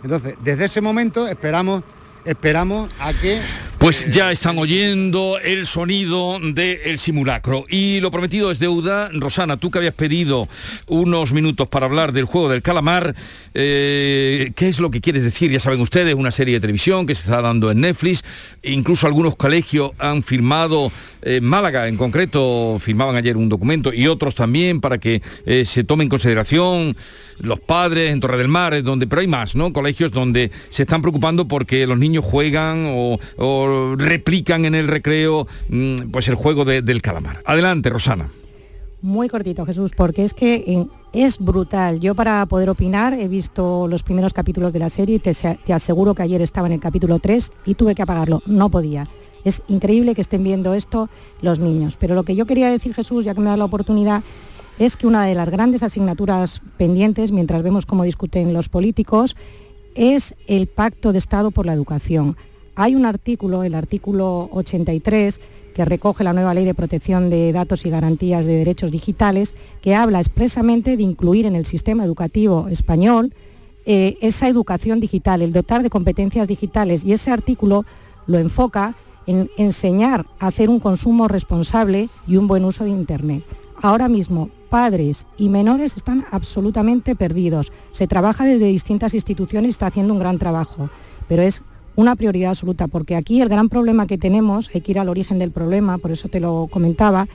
Entonces, desde ese momento esperamos esperamos a que... Pues ya están oyendo el sonido del simulacro. Y lo prometido es deuda. Rosana, tú que habías pedido unos minutos para hablar del juego del calamar, eh, ¿qué es lo que quieres decir? Ya saben ustedes, una serie de televisión que se está dando en Netflix. Incluso algunos colegios han firmado, eh, Málaga en concreto, firmaban ayer un documento y otros también para que eh, se tome en consideración los padres en Torre del Mar, donde, pero hay más, ¿no? Colegios donde se están preocupando porque los niños juegan o, replican en el recreo mm, pues el juego del calamar. Adelante, Rosana. Muy cortito, Jesús, porque es que es brutal. Yo para poder opinar he visto los primeros capítulos de la serie y te, te aseguro que ayer estaba en el capítulo 3 y tuve que apagarlo, no podía. Es increíble que estén viendo esto los niños. Pero lo que yo quería decir, Jesús, ya que me da la oportunidad, es que una de las grandes asignaturas pendientes, mientras vemos cómo discuten los políticos, es el Pacto de Estado por la Educación. Hay un artículo, el artículo 83, que recoge la nueva ley de protección de datos y garantías de derechos digitales, que habla expresamente de incluir en el sistema educativo español eh, esa educación digital, el dotar de competencias digitales. Y ese artículo lo enfoca en enseñar a hacer un consumo responsable y un buen uso de Internet. Ahora mismo, padres y menores están absolutamente perdidos. Se trabaja desde distintas instituciones y está haciendo un gran trabajo, pero es una prioridad absoluta, porque aquí el gran problema que tenemos, hay que ir al origen del problema, por eso te lo comentaba,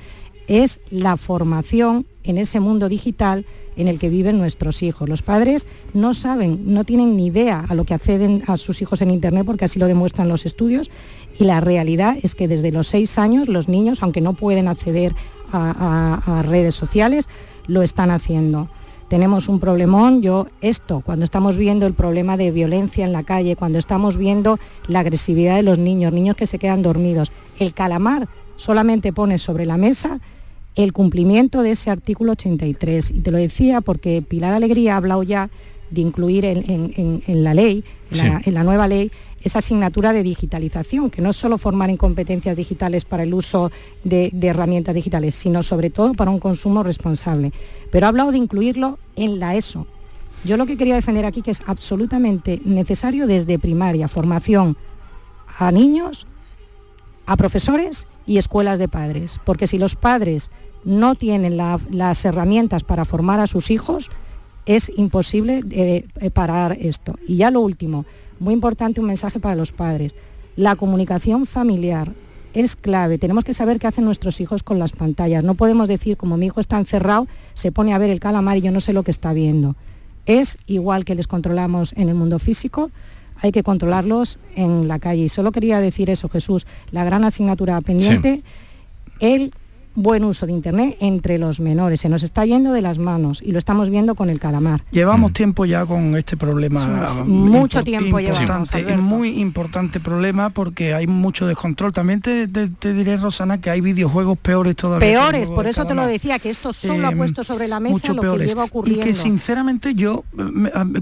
es la formación en ese mundo digital en el que viven nuestros hijos. Los padres no saben, no tienen ni idea a lo que acceden a sus hijos en Internet, porque así lo demuestran los estudios, y la realidad es que desde los seis años los niños, aunque no pueden acceder a, redes sociales, lo están haciendo tenemos un problemón. Yo esto, cuando estamos viendo el problema de violencia en la calle, cuando estamos viendo la agresividad de los niños, niños que se quedan dormidos, el calamar solamente pone sobre la mesa el cumplimiento de ese artículo 83. Y te lo decía porque Pilar Alegría ha hablado ya de incluir en, la ley, en la nueva ley, esa asignatura de digitalización, que no es solo formar en competencias digitales para el uso de, herramientas digitales, sino sobre todo para un consumo responsable. Pero ha hablado de incluirlo en la ESO. Yo lo que quería defender aquí que es absolutamente necesario desde primaria, formación a niños, a profesores y escuelas de padres, porque si los padres no tienen las herramientas para formar a sus hijos, es imposible eh, parar esto. Y ya lo último, muy importante un mensaje para los padres. La comunicación familiar es clave. Tenemos que saber qué hacen nuestros hijos con las pantallas. No podemos decir, como mi hijo está encerrado, se pone a ver el calamar y yo no sé lo que está viendo. Es igual que les controlamos en el mundo físico, hay que controlarlos en la calle. Y solo quería decir eso, Jesús, la gran asignatura pendiente, el buen uso de Internet entre los menores. Se nos está yendo de las manos y lo estamos viendo con el calamar. Llevamos tiempo ya con este problema. Mucho tiempo llevamos. Es muy importante problema porque hay mucho descontrol. También te, diré, Rosana, que hay videojuegos peores todavía. Peores, por eso te lo decía, que esto solo ha em, puesto sobre la mesa lo que lleva ocurriendo. Y que sinceramente yo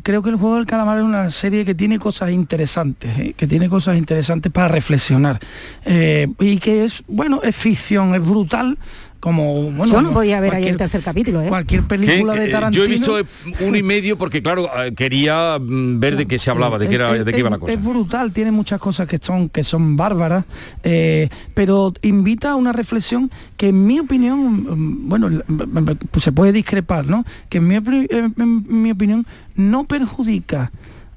creo que el juego del calamar es una serie que tiene cosas interesantes, ¿eh? que tiene cosas interesantes para reflexionar. Eh, y que es, bueno, es ficción, es brutal, como bueno, yo no voy a ver ahí el tercer capítulo ¿eh? cualquier película de Tarantino yo he visto uno y medio porque claro eh, quería mm, ver de qué se hablaba de qué era de qué iba la cosa. es brutal tiene muchas cosas que son que son bárbaras eh, pero invita a una reflexión que en mi opinión mm, bueno pues se puede discrepar no que en mi, en mi opinión no perjudica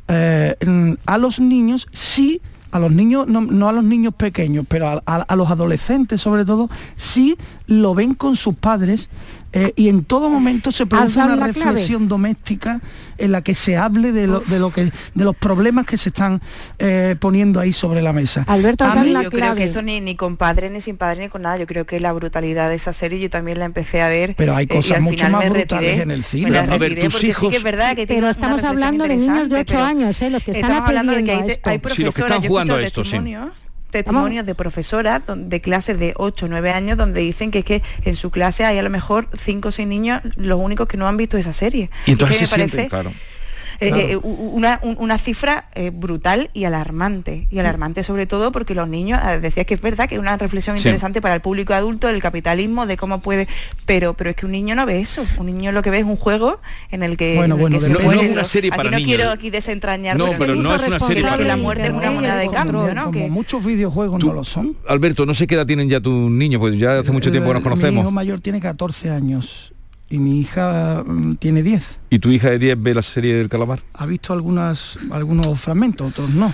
a los niños si a los niños, no, a los niños pequeños, pero a, los adolescentes sobre todo, sí lo ven con sus padres eh, y en todo momento se produce una reflexión doméstica en la que se hable de lo, de lo que de los problemas que se están eh, poniendo ahí sobre la mesa. Alberto, a mí, yo creo que esto ni, ni con padre ni sin padre ni con nada. Yo creo que la brutalidad de esa serie yo también la empecé a ver. Pero hay eh, cosas mucho más brutales en el cine. a ver, tus hijos. es verdad que pero estamos hablando de niños de 8 años, los que están aprendiendo de que hay, esto. hay sí, los que están jugando a esto, sí testimonios de profesoras de clases de 8 o 9 años donde dicen que es que en su clase hay a lo mejor 5 o 6 niños los únicos que no han visto esa serie. Y entonces se parece, claro. Eh, eh, una, una, cifra eh, brutal y alarmante. Y alarmante sobre todo porque los niños, decía que es verdad que es una reflexión interesante para el público adulto del capitalismo, de cómo puede, pero, pero es que un niño no ve eso. Un niño lo que ve es un juego en el que... Bueno, bueno, no, es una serie para aquí no quiero aquí desentrañar, no, pero no es una serie para la muerte es una moneda de cambio, ¿no? Como muchos videojuegos no lo son. Alberto, no sé qué edad tienen ya tus niños, pues ya hace mucho tiempo que nos conocemos. Mi hijo mayor tiene 14 años y mi hija mm, tiene 10. ¿Y tu hija de 10 ve la serie del calamar? Ha visto algunas, algunos fragmentos, otros no.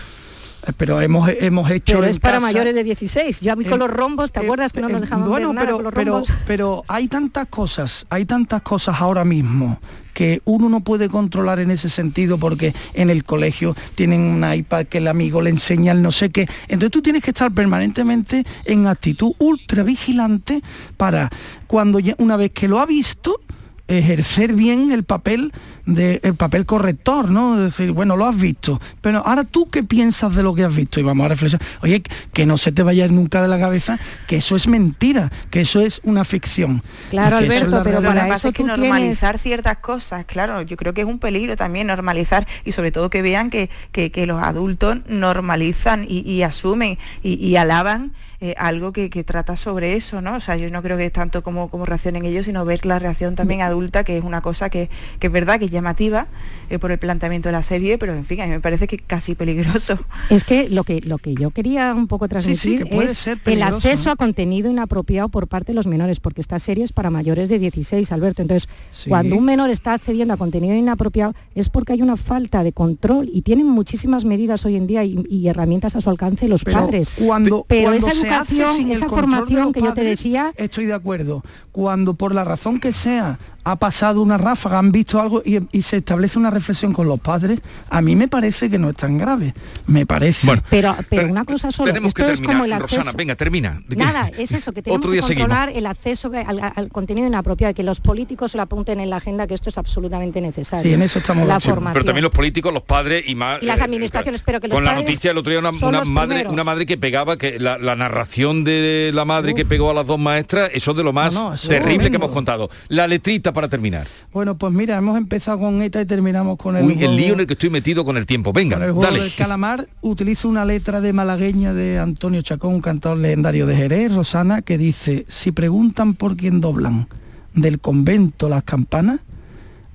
Eh, pero hemos, hemos hecho pero es para mayores de 16 ya vi con los rombos te acuerdas que no nos dejamos bueno, ver pero, los pero, pero hay tantas cosas hay tantas cosas ahora mismo que uno no puede controlar en ese sentido porque en el colegio tienen una iPad que el amigo le enseña el no sé qué. Entonces tú tienes que estar permanentemente en actitud ultra vigilante para cuando ya, una vez que lo ha visto, ejercer bien el papel de el papel corrector, ¿no? Es decir, bueno, lo has visto, pero ahora tú qué piensas de lo que has visto y vamos a reflexionar. Oye, que no se te vaya nunca de la cabeza que eso es mentira, que eso es una ficción. Claro, Alberto, pero para eso es que normalizar ciertas cosas, claro, yo creo que es un peligro también normalizar y sobre todo que vean que, que, los adultos normalizan y, asumen y alaban eh, algo que, trata sobre eso, ¿no? O sea, yo no creo que es tanto como, como reaccionen ellos, sino ver la reacción también adulta, que es una cosa que, es verdad, que es llamativa eh, por el planteamiento de la serie, pero en fin, a mí me parece que casi peligroso. Es que lo que, lo que yo quería un poco transmitir es el acceso a contenido inapropiado por parte de los menores, porque esta serie es para mayores de 16, Alberto. Entonces, cuando un menor está accediendo a contenido inapropiado es porque hay una falta de control y tienen muchísimas medidas hoy en día y, herramientas a su alcance los padres. Cuando, pero sin esa formación que yo te decía... Estoy de acuerdo. Cuando por la razón que sea ha pasado una ráfaga, han visto algo y, se establece una reflexión con los padres, a mí me parece que no es tan grave. Me parece. Bueno, pero, pero una cosa solo, tenemos esto que es como el acceso... Rosana, venga, termina. Nada, es eso, que tenemos que controlar el acceso al, contenido inapropiado, que los políticos lo apunten en la agenda, que esto es absolutamente necesario. Sí, en eso estamos la Pero también los políticos, los padres y más... Y las eh, administraciones, pero que los Con la noticia el otro día una, madre, una madre que pegaba, que la, narración de la madre que pegó a las dos maestras, eso es de lo más terrible que hemos contado. La letrita para terminar. Bueno, pues mira, hemos empezado con ETA y terminamos con el... Uy, el lío en el que estoy metido con el tiempo. Venga, el juego del calamar utilizo una letra de malagueña de Antonio Chacón, un cantador legendario de Jerez, Rosana, que dice, si preguntan por quién doblan del convento las campanas,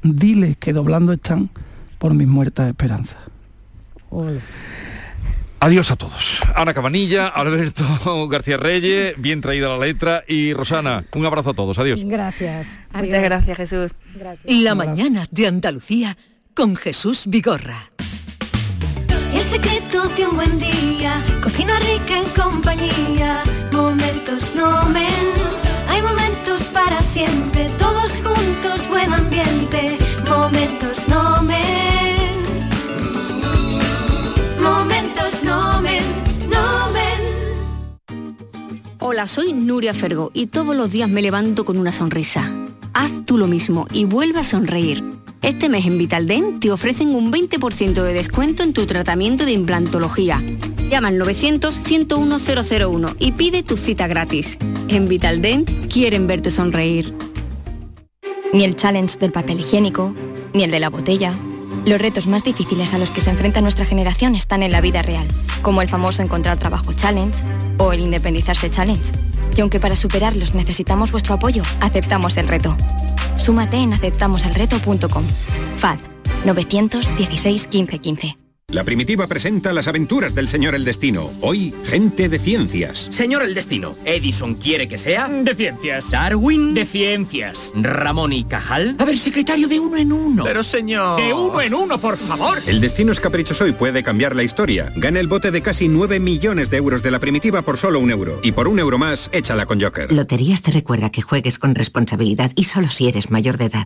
diles que doblando están por mis muertas esperanzas. Adiós a todos. Ana Cabanilla, Alberto García Reyes, bien traída la letra y Rosana, un abrazo a todos. Adiós. Gracias. Muchas gracias, Jesús. La mañana de Andalucía con Jesús Vigorra. el secreto de un buen día. Cocina rica en compañía, momentos nomen. Hay momentos para siempre, todos juntos, buen ambiente. Hola, soy Nuria Fergo y todos los días me levanto con una sonrisa. Haz tú lo mismo y vuelve a sonreír. Este mes en Vitaldent te ofrecen un 20% de descuento en tu tratamiento de implantología. Llama al 900-101-001 y pide tu cita gratis. En Vitaldent quieren verte sonreír. Ni el challenge del papel higiénico, ni el de la botella. Los retos más difíciles a los que se enfrenta nuestra generación están en la vida real, como el famoso encontrar trabajo challenge o el independizarse challenge. Y aunque para superarlos necesitamos vuestro apoyo, aceptamos el reto. Súmate en aceptamoselreto.com. FAD 916 1515. La Primitiva presenta las aventuras del Señor El Destino. Hoy, gente de ciencias. Señor El Destino, Edison quiere que sea... De ciencias. Darwin... De ciencias. Ramón y Cajal... A ver, secretario de uno en uno. Pero señor... De uno en uno, por favor. El destino es caprichoso y puede cambiar la historia. Gana el bote de casi 9 millones de euros de la Primitiva por solo un euro. Y por un euro más, échala con Joker. Loterías te recuerda que juegues con responsabilidad y solo si eres mayor de edad.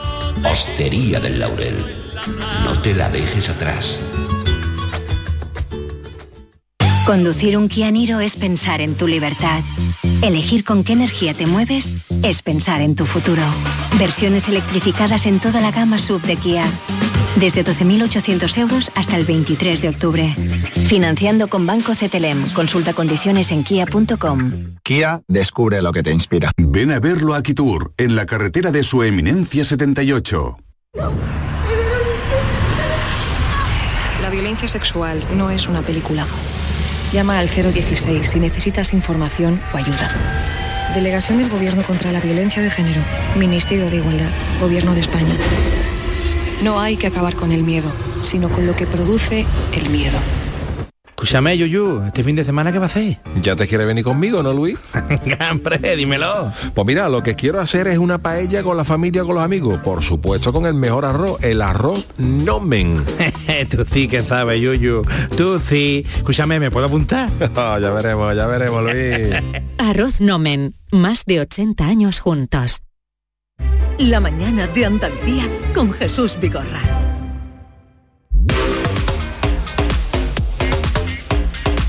Hostería del Laurel, no te la dejes atrás. Conducir un Kia Niro es pensar en tu libertad. Elegir con qué energía te mueves es pensar en tu futuro. Versiones electrificadas en toda la gama sub de Kia. Desde 12.800 euros hasta el 23 de octubre. Financiando con Banco CTLM. Consulta condiciones en kia.com. Kia, descubre lo que te inspira. Ven a verlo a Kitur, en la carretera de su eminencia 78. La violencia sexual no es una película. Llama al 016 si necesitas información o ayuda. Delegación del Gobierno contra la Violencia de Género. Ministerio de Igualdad. Gobierno de España. No hay que acabar con el miedo, sino con lo que produce el miedo. Escúchame, Yuyu, ¿este fin de semana qué va a hacer? ¿Ya te quiere venir conmigo, no, Luis? Hombre, dímelo. Pues mira, lo que quiero hacer es una paella con la familia, con los amigos. Por supuesto, con el mejor arroz, el arroz nomen. Tú sí que sabes, Yuyu. Tú sí. Escúchame, ¿me puedo apuntar? Ah, ya veremos, ya veremos, Luis. Arroz Nomen, más de 80 años juntos. La mañana de Andalucía con Jesús Vigorra.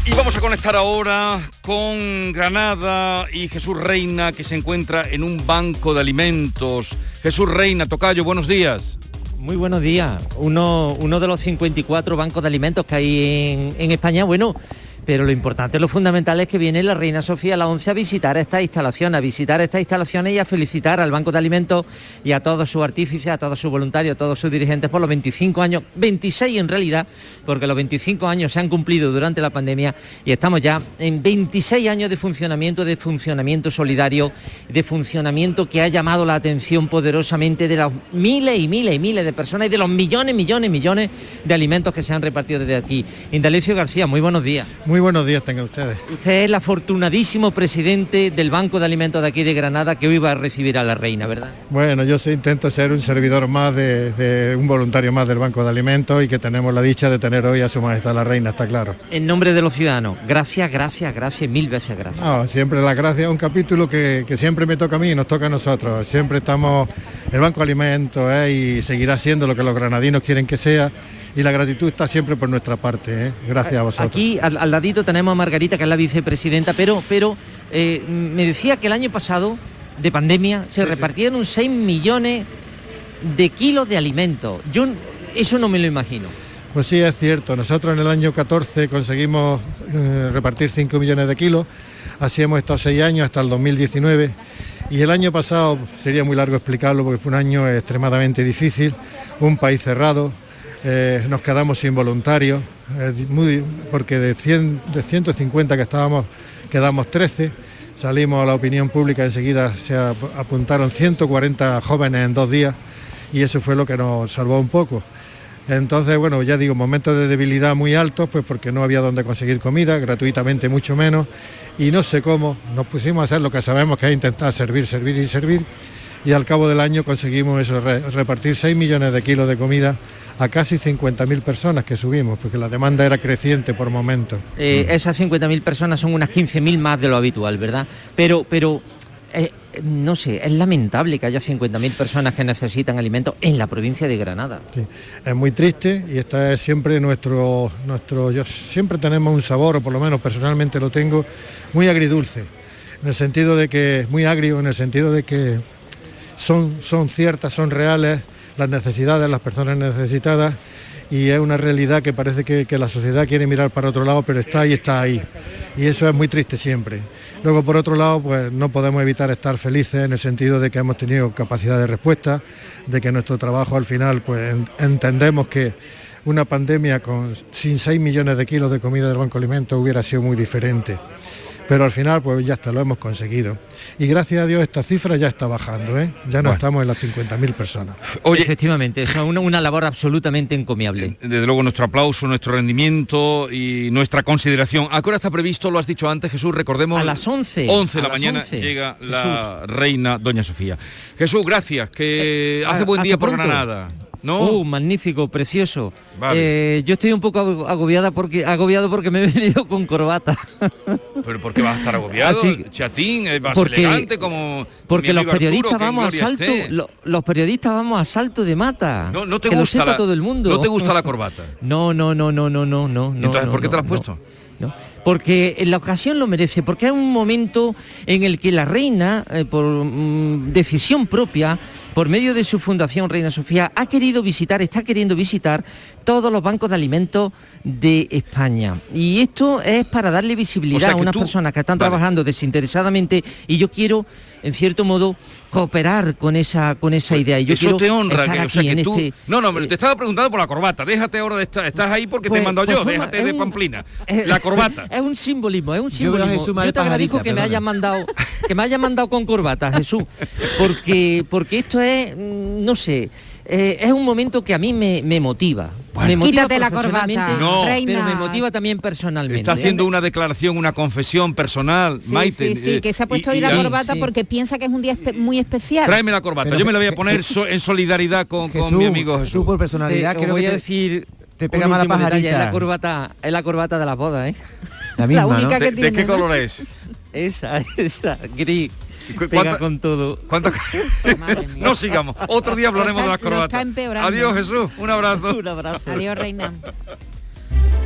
Y vamos a conectar ahora con Granada y Jesús Reina, que se encuentra en un banco de alimentos. Jesús Reina, Tocayo, buenos días. Muy buenos días. Uno, uno de los 54 bancos de alimentos que hay en, en España, bueno, pero lo importante, lo fundamental es que viene la Reina Sofía la 11 a visitar esta instalación, a visitar estas instalaciones y a felicitar al Banco de Alimentos y a todos sus artífices, a todos sus voluntarios, a todos sus dirigentes por los 25 años, 26 en realidad, porque los 25 años se han cumplido durante la pandemia y estamos ya en 26 años de funcionamiento, de funcionamiento solidario, de funcionamiento que ha llamado la atención poderosamente de los miles y miles y miles de personas y de los millones, millones, millones de alimentos que se han repartido desde aquí. Indalecio García, muy buenos días. Buenos días tengan ustedes. Usted es el afortunadísimo presidente del Banco de Alimentos de aquí de Granada que hoy va a recibir a la reina, ¿verdad? Bueno, yo sí intento ser un servidor más de, de un voluntario más del Banco de Alimentos y que tenemos la dicha de tener hoy a su majestad la reina, está claro. En nombre de los ciudadanos, gracias, gracias, gracias, mil veces gracias. No, siempre la gracia, un capítulo que, que siempre me toca a mí y nos toca a nosotros. Siempre estamos, el Banco de Alimentos eh, y seguirá siendo lo que los granadinos quieren que sea y la gratitud está siempre por nuestra parte. ¿eh? Gracias a vosotros. Aquí al, al, ladito tenemos a Margarita, que es la vicepresidenta, pero, pero eh, me decía que el año pasado de pandemia se sí, repartieron sí. 6 millones de kilos de alimentos. Yo eso no me lo imagino. Pues sí, es cierto. Nosotros en el año 14 conseguimos eh, repartir 5 millones de kilos. Así hemos estado 6 años hasta el 2019. Y el año pasado, sería muy largo explicarlo porque fue un año extremadamente difícil, un país cerrado, eh, nos quedamos sin voluntarios, eh, porque de, 100, de 150 que estábamos, quedamos 13, salimos a la opinión pública, enseguida se apuntaron 140 jóvenes en dos días y eso fue lo que nos salvó un poco. Entonces, bueno, ya digo, momentos de debilidad muy altos, pues porque no había donde conseguir comida, gratuitamente mucho menos, y no sé cómo, nos pusimos a hacer lo que sabemos que es intentar servir, servir y servir, y al cabo del año conseguimos eso, re repartir 6 millones de kilos de comida a casi 50.000 personas que subimos, porque la demanda era creciente por momentos. Eh, esas 50.000 personas son unas 15.000 más de lo habitual, ¿verdad? Pero, pero eh, no sé, es lamentable que haya 50.000 personas que necesitan alimentos en la provincia de Granada. Sí, es muy triste y esta es siempre nuestro, nuestro, yo siempre tenemos un sabor, o por lo menos personalmente lo tengo, muy agridulce, en el sentido de que, muy agrio, en el sentido de que son, son ciertas, son reales las necesidades, las personas necesitadas y es una realidad que parece que, la sociedad quiere mirar para otro lado, pero está ahí, está ahí. Y eso es muy triste siempre. Luego, por otro lado, pues no podemos evitar estar felices en el sentido de que hemos tenido capacidad de respuesta, de que nuestro trabajo al final, pues entendemos que una pandemia con, sin 6 millones de kilos de comida del Banco de Alimentos hubiera sido muy diferente pero al final pues ya está, lo hemos conseguido. Y gracias a Dios esta cifra ya está bajando, ¿eh? ya no bueno. estamos en las 50.000 personas. Oye, efectivamente, es una, una, labor absolutamente encomiable. Desde luego nuestro aplauso, nuestro rendimiento y nuestra consideración. ¿A qué hora está previsto? Lo has dicho antes, Jesús, recordemos. A las 11. 11 de la mañana 11. llega Jesús. la reina Doña Sofía. Jesús, gracias, que eh, hace buen día por pronto. Granada. ¿No? Uh, magnífico, precioso. Vale. Eh, yo estoy un poco agobiada porque agobiado porque me he venido con corbata. Pero ¿por qué vas a estar agobiado? Así, Chatín, eh, vas porque, elegante como Porque los periodistas Arturo, vamos a salto, lo, los periodistas vamos a salto de mata. No, no te que gusta lo sepa la, todo el mundo. No te gusta la corbata. No, no, no, no, no, no, no. Entonces, no, ¿por qué te la has no, puesto? No. Porque la ocasión lo merece, porque es un momento en el que la reina, eh, por mm, decisión propia, por medio de su fundación Reina Sofía, ha querido visitar, está queriendo visitar todos los bancos de alimentos de España. Y esto es para darle visibilidad o sea, a unas tú... personas que están vale. trabajando desinteresadamente y yo quiero, en cierto modo, cooperar con esa con esa idea. Y yo Eso quiero te honra, estar que, o aquí sea, que en tú... este... No, no, te estaba preguntando por la corbata. Déjate ahora de estar, estás ahí porque Pues- te he mandado pues yo, déjate de un- Pamplina. La corbata. Es un simbolismo, es un Yo simbolismo. Yo de te agradezco pajarita, que me perdona. haya mandado, que me haya mandado con corbata, Jesús, porque porque esto es, mm, no sé, eh, es un momento que a mí me, me motiva. Me motiva Quítate la corbata, No. reina. pero me motiva también personalmente. Está haciendo una declaración, una confesión personal, Sí, Maite. sí, sí, eh, que se ha puesto hoy la corbata porque piensa que es un día espe- muy especial. Tráeme la corbata. Pero- yo me la voy a poner so- en solidaridad con, mi amigo Jesús. tú por personalidad Te- creo voy que a decir te pega más la último detalle, pajarita. Es la corbata, es la corbata de la boda, ¿eh? La misma, La única ¿no? que ¿De, de qué color es? Esa, esa, gris. ¿Cu- Pega con todo. ¿Cuánto? No sigamos. Otro día hablaremos de está- las corbatas. está. Adiós, Jesús. Un abrazo. Un abrazo. Adiós, reina.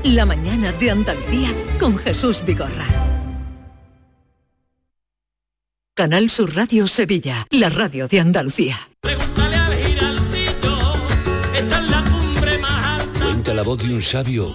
La mañana de Andalucía con Jesús Vigorra. Canal Sur Radio Sevilla, la radio de Andalucía. Cuenta la voz de un sabio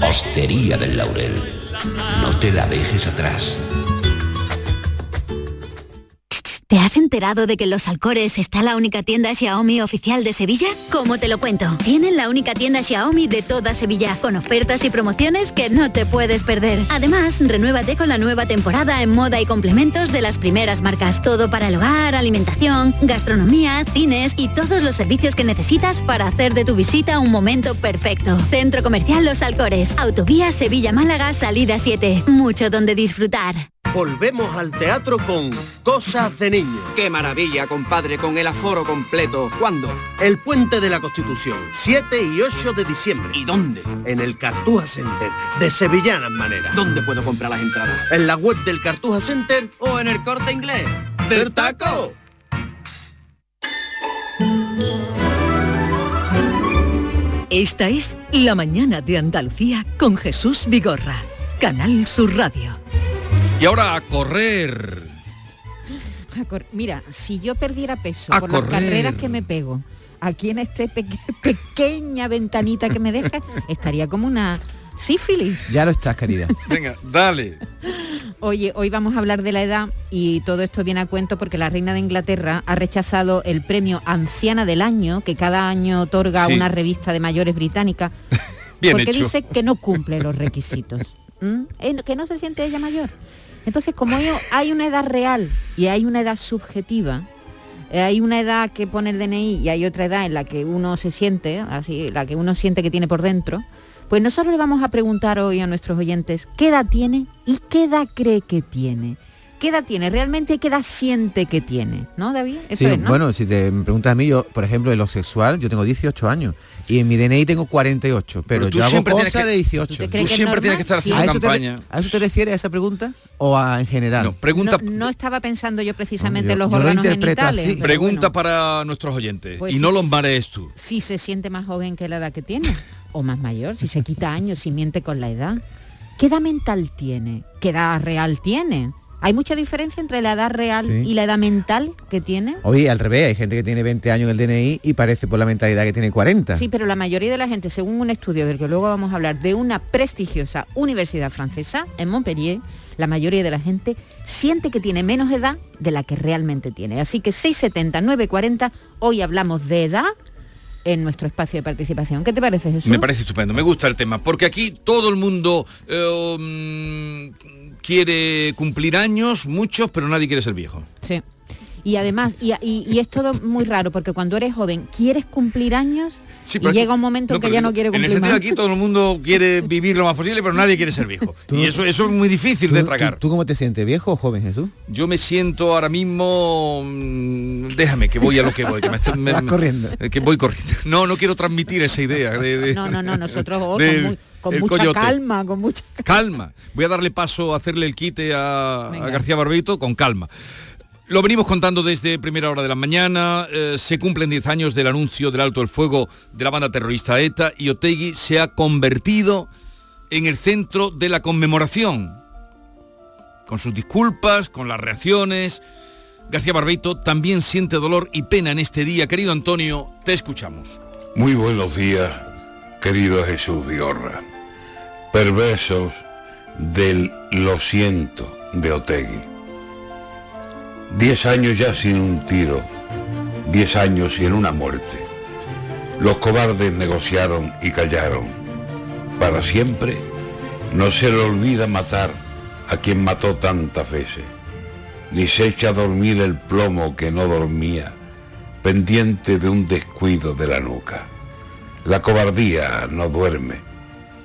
Hostería del Laurel, no te la dejes atrás. ¿Te has enterado de que Los Alcores está la única tienda Xiaomi oficial de Sevilla? ¿Cómo te lo cuento? Tienen la única tienda Xiaomi de toda Sevilla, con ofertas y promociones que no te puedes perder. Además, renuévate con la nueva temporada en moda y complementos de las primeras marcas. Todo para el hogar, alimentación, gastronomía, cines y todos los servicios que necesitas para hacer de tu visita un momento perfecto. Centro Comercial Los Alcores, Autovía Sevilla-Málaga, salida 7. Mucho donde disfrutar. Volvemos al teatro con Cosas de Niños. ¡Qué maravilla, compadre, con el aforo completo! ¿Cuándo? El Puente de la Constitución, 7 y 8 de diciembre. ¿Y dónde? En el Cartuja Center, de Sevillanas Manera. ¿Dónde puedo comprar las entradas? En la web del Cartuja Center o en el corte inglés. ¡Del taco! Esta es La Mañana de Andalucía con Jesús Vigorra, Canal Sur Radio. Y ahora a correr. A cor- Mira, si yo perdiera peso A por correr. las carreras que me pego, aquí en esta pequeña ventanita que me deja, estaría como una sífilis. Ya lo estás, querida. Venga, dale. Oye, hoy vamos a hablar de la edad y todo esto viene a cuento porque la reina de Inglaterra ha rechazado el premio Anciana del Año que cada año otorga Sí. una revista de mayores británica Bien porque hecho. dice que no cumple los requisitos, ¿m? Eh, que no se siente ella mayor. Entonces, como hay- una edad real y hay una edad subjetiva, eh, hay una edad que pone el DNI y hay otra edad en la que uno se siente, así, la que uno siente que tiene por dentro, pues nosotros le vamos a preguntar hoy a nuestros oyentes qué edad tiene y qué edad cree que tiene. ¿Qué edad tiene? ¿Realmente qué edad siente que tiene? ¿No, David? Eso Sí, es, ¿no? bueno, si te preguntas a mí, yo, por ejemplo, en lo sexual, yo tengo 18 años y en mi DNI tengo 48, pero, Pero tú yo hago cosas que- de 18. ¿Tú te crees Tú que es siempre tienes que estar haciendo ¿A eso te re- campaña. ¿A eso te refieres a esa pregunta o a, en general? No, pregunta, no, no estaba pensando yo precisamente yo- en los yo lo órganos interpreto genitales. así. pero pregunta bueno, para nuestros oyentes. Pues y no los marees tú. si se siente más joven que la edad que tiene o más mayor, si se quita años, si miente con la edad. ¿Qué edad mental tiene? ¿Qué edad real tiene? ¿Hay mucha diferencia entre la edad real Sí. y la edad mental que tiene? Oye, al revés, hay gente que tiene 20 años en el DNI y parece por la mentalidad que tiene 40. Sí, pero la mayoría de la gente, según un estudio del que luego vamos a hablar, de una prestigiosa universidad francesa en Montpellier, la mayoría de la gente siente que tiene menos edad de la que realmente tiene. Así que 670, 940, hoy hablamos de edad en nuestro espacio de participación. ¿Qué te parece, Jesús? Me parece estupendo, me gusta el tema, porque aquí todo el mundo eh, mm, quiere cumplir años, muchos, pero nadie quiere ser viejo. Sí. Y además, y, y- y es todo muy raro, porque cuando eres joven, quieres cumplir años Sí, y llega un momento no, en que ya no quiere En el cumplir sentido más. aquí todo el mundo quiere vivir lo más posible, pero nadie quiere ser viejo. y eso, eso es muy difícil ¿Tú, de tú- tragar. ¿Tú cómo te sientes, viejo o joven, Jesús? Yo me siento ahora mismo... mm, Déjame, que voy a lo que voy. Que, me estoy- me- corriendo. eh, que voy corriendo. No, no quiero transmitir esa idea. de- de- No, no, no, nosotros oh, con, muy- con mucha coyote. calma, con mucha Calma. Voy a darle paso a hacerle el quite a, a. García Barbeito con calma. Lo venimos contando desde primera hora de la mañana, eh, se cumplen 10 años del anuncio del alto el fuego de la banda terrorista ETA y Otegui se ha convertido en el centro de la conmemoración, con sus disculpas, con las reacciones. García Barbeito también siente dolor y pena en este día. Querido Antonio, te escuchamos. Muy buenos días, querido Jesús Vigorra. Perversos del lo siento de Otegui. Diez años ya sin un tiro, diez años sin una muerte. Los cobardes negociaron y callaron. Para siempre no se le olvida matar a quien mató tantas veces, ni se echa a dormir el plomo que no dormía, pendiente de un descuido de la nuca. La cobardía no duerme,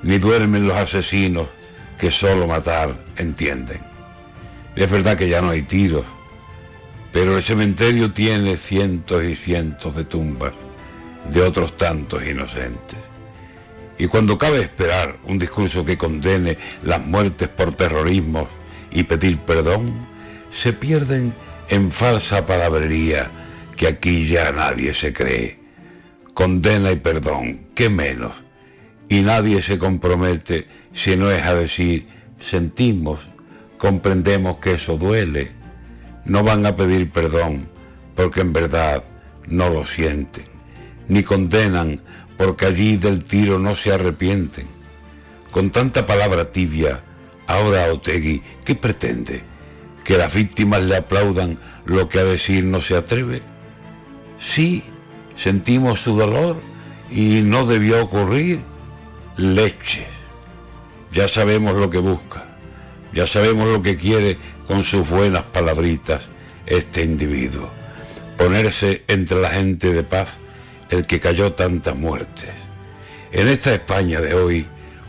ni duermen los asesinos que solo matar entienden. Es verdad que ya no hay tiros, pero el cementerio tiene cientos y cientos de tumbas de otros tantos inocentes. Y cuando cabe esperar un discurso que condene las muertes por terrorismo y pedir perdón, se pierden en falsa palabrería que aquí ya nadie se cree. Condena y perdón, qué menos. Y nadie se compromete si no es a decir, sentimos, comprendemos que eso duele. No van a pedir perdón porque en verdad no lo sienten, ni condenan porque allí del tiro no se arrepienten. Con tanta palabra tibia, ahora Otegui, ¿qué pretende? que las víctimas le aplaudan lo que a decir no se atreve? Sí, sentimos su dolor y no debió ocurrir leche. Ya sabemos lo que busca, ya sabemos lo que quiere con sus buenas palabritas este individuo. Ponerse entre la gente de paz el que cayó tantas muertes. En esta España de hoy,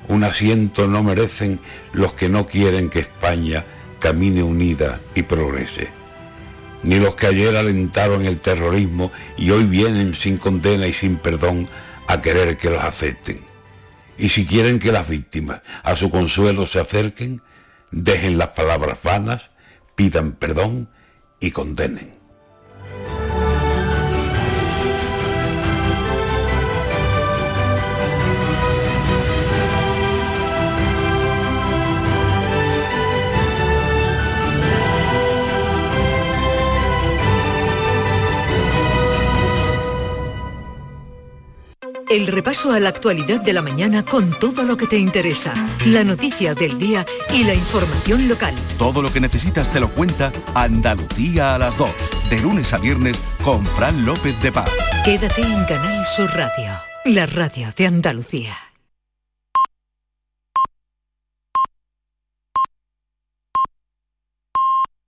un asiento no merecen los que no quieren que España camine unida y progrese. Ni los que ayer alentaron el terrorismo y hoy vienen sin condena y sin perdón a querer que los acepten. Y si quieren que las víctimas a su consuelo se acerquen, dejen las palabras vanas, pidan perdón y condenen. El repaso a la actualidad de la mañana con todo lo que te interesa, la noticia del día y la información local. Todo lo que necesitas te lo cuenta Andalucía a las 2, de lunes a viernes con Fran López de Paz. Quédate en Canal Sur Radio, la radio de Andalucía.